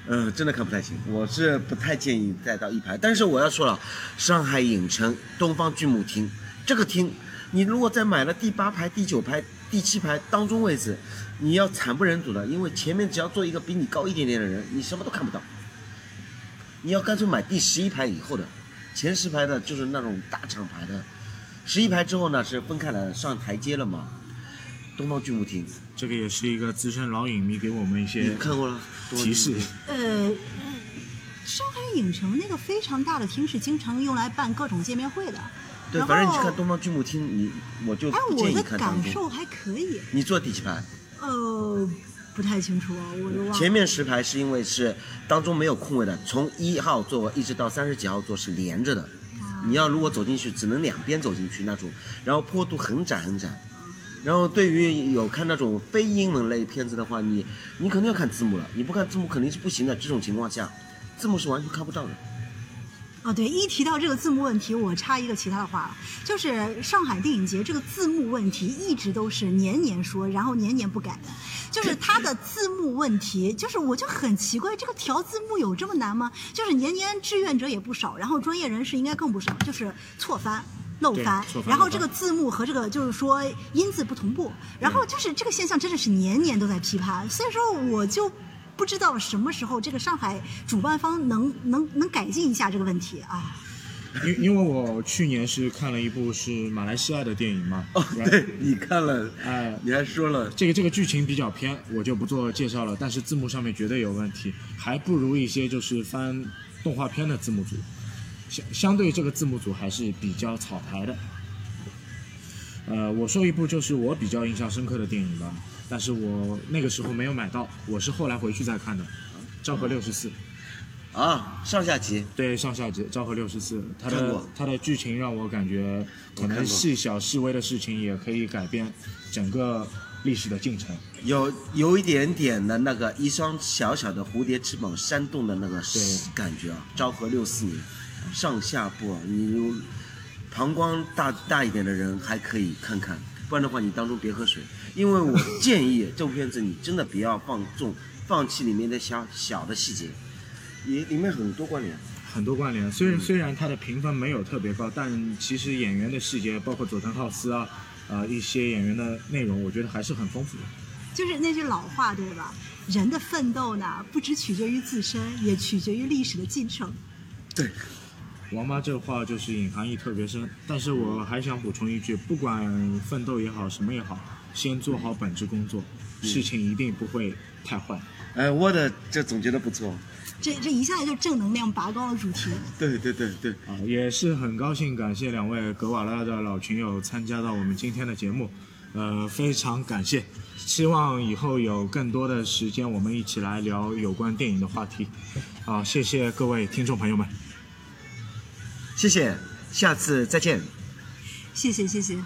[SPEAKER 2] 嗯，真的看不太清。我是不太建议再到一排。但是我要说了，上海影城东方巨幕厅这个厅，你如果再买了第八排、第九排、第七排当中位置，你要惨不忍睹的，因为前面只要坐一个比你高一点点的人，你什么都看不到。你要干脆买第十一排以后的，前十排的就是那种大厂牌的，十一排之后呢是分开来上台阶了嘛。东方巨幕厅，
[SPEAKER 1] 这个也是一个资深老影迷给我们一
[SPEAKER 2] 你
[SPEAKER 1] 些
[SPEAKER 2] 看过了？
[SPEAKER 1] 提示。
[SPEAKER 3] 呃，上海影城那个非常大的厅是经常用来办各种见面会的。
[SPEAKER 2] 对，反正你去看东方巨幕厅，你我就
[SPEAKER 3] 哎，
[SPEAKER 2] 不建议看当中。
[SPEAKER 3] 感受还可以。
[SPEAKER 2] 你坐第几排？
[SPEAKER 3] 呃，不太清楚，我都忘了。
[SPEAKER 2] 前面十排是因为是当中没有空位的，从一号座一直到三十几号座是连着的。你要如果走进去，只能两边走进去那种，然后坡度很窄很窄。然后对于有看那种非英文类片子的话，你你肯定要看字幕了，你不看字幕肯定是不行的。这种情况下，字幕是完全看不到的。
[SPEAKER 3] 哦，对，一提到这个字幕问题，我插一个其他的话，就是上海电影节这个字幕问题一直都是年年说，然后年年不改的。就是它的字幕问题，就是我就很奇怪，这个调字幕有这么难吗？就是年年志愿者也不少，然后专业人士应该更不少，就是错翻。漏翻然后这个字幕和这个就是说音字不同步，然后就是这个现象真的是年年都在批判，所以说我就不知道什么时候这个上海主办方能能能改进一下这个问题啊。
[SPEAKER 1] 因因为我去年是看了一部是马来西亚的电影嘛，
[SPEAKER 2] 哦，对，你看了，
[SPEAKER 1] 哎，
[SPEAKER 2] 你还说了，
[SPEAKER 1] 这个这个剧情比较偏，我就不做介绍了。但是字幕上面绝对有问题，还不如一些就是翻动画片的字幕组，相相对这个字幕组还是比较草台的。呃，我说一部就是我比较印象深刻的电影吧，但是我那个时候没有买到，我是后来回去再看的，《昭和六十四》。
[SPEAKER 2] 啊，上下集，
[SPEAKER 1] 对，上下集《昭和六十四》，它的它的剧情让我感觉，可能细小细微的事情也可以改变整个历史的进程。
[SPEAKER 2] 有有一点点的那个一双小小的蝴蝶翅膀扇动的那个
[SPEAKER 1] 对
[SPEAKER 2] 感觉啊。昭和六四年，上下部啊，你有膀胱大大一点的人还可以看看，不然的话你当中别喝水。因为我建议这部片子你真的不要放纵放弃里面的小小的细节，里里面很多关联。
[SPEAKER 1] 很多关联，虽然虽然它的评分没有特别高，但其实演员的细节，包括佐藤浩斯啊，呃一些演员的内容，我觉得还是很丰富的。
[SPEAKER 3] 就是那句老话，对吧？人的奋斗呢，不只取决于自身，也取决于历史的进程。
[SPEAKER 2] 对，
[SPEAKER 1] 王妈这话就是隐含义特别深，但是我还想补充一句，不管奋斗也好，什么也好，先做好本职工作，事情一定不会太坏。
[SPEAKER 2] 哎，我的这总结的不错。
[SPEAKER 3] 这这一下子就正能量拔高了主题。
[SPEAKER 2] 对对对对，
[SPEAKER 1] 啊，也是很高兴感谢两位格瓦拉的老群友参加到我们今天的节目，呃，非常感谢，希望以后有更多的时间我们一起来聊有关电影的话题。好，谢谢各位听众朋友们。
[SPEAKER 2] 谢谢，下次再见。
[SPEAKER 3] 谢谢谢谢。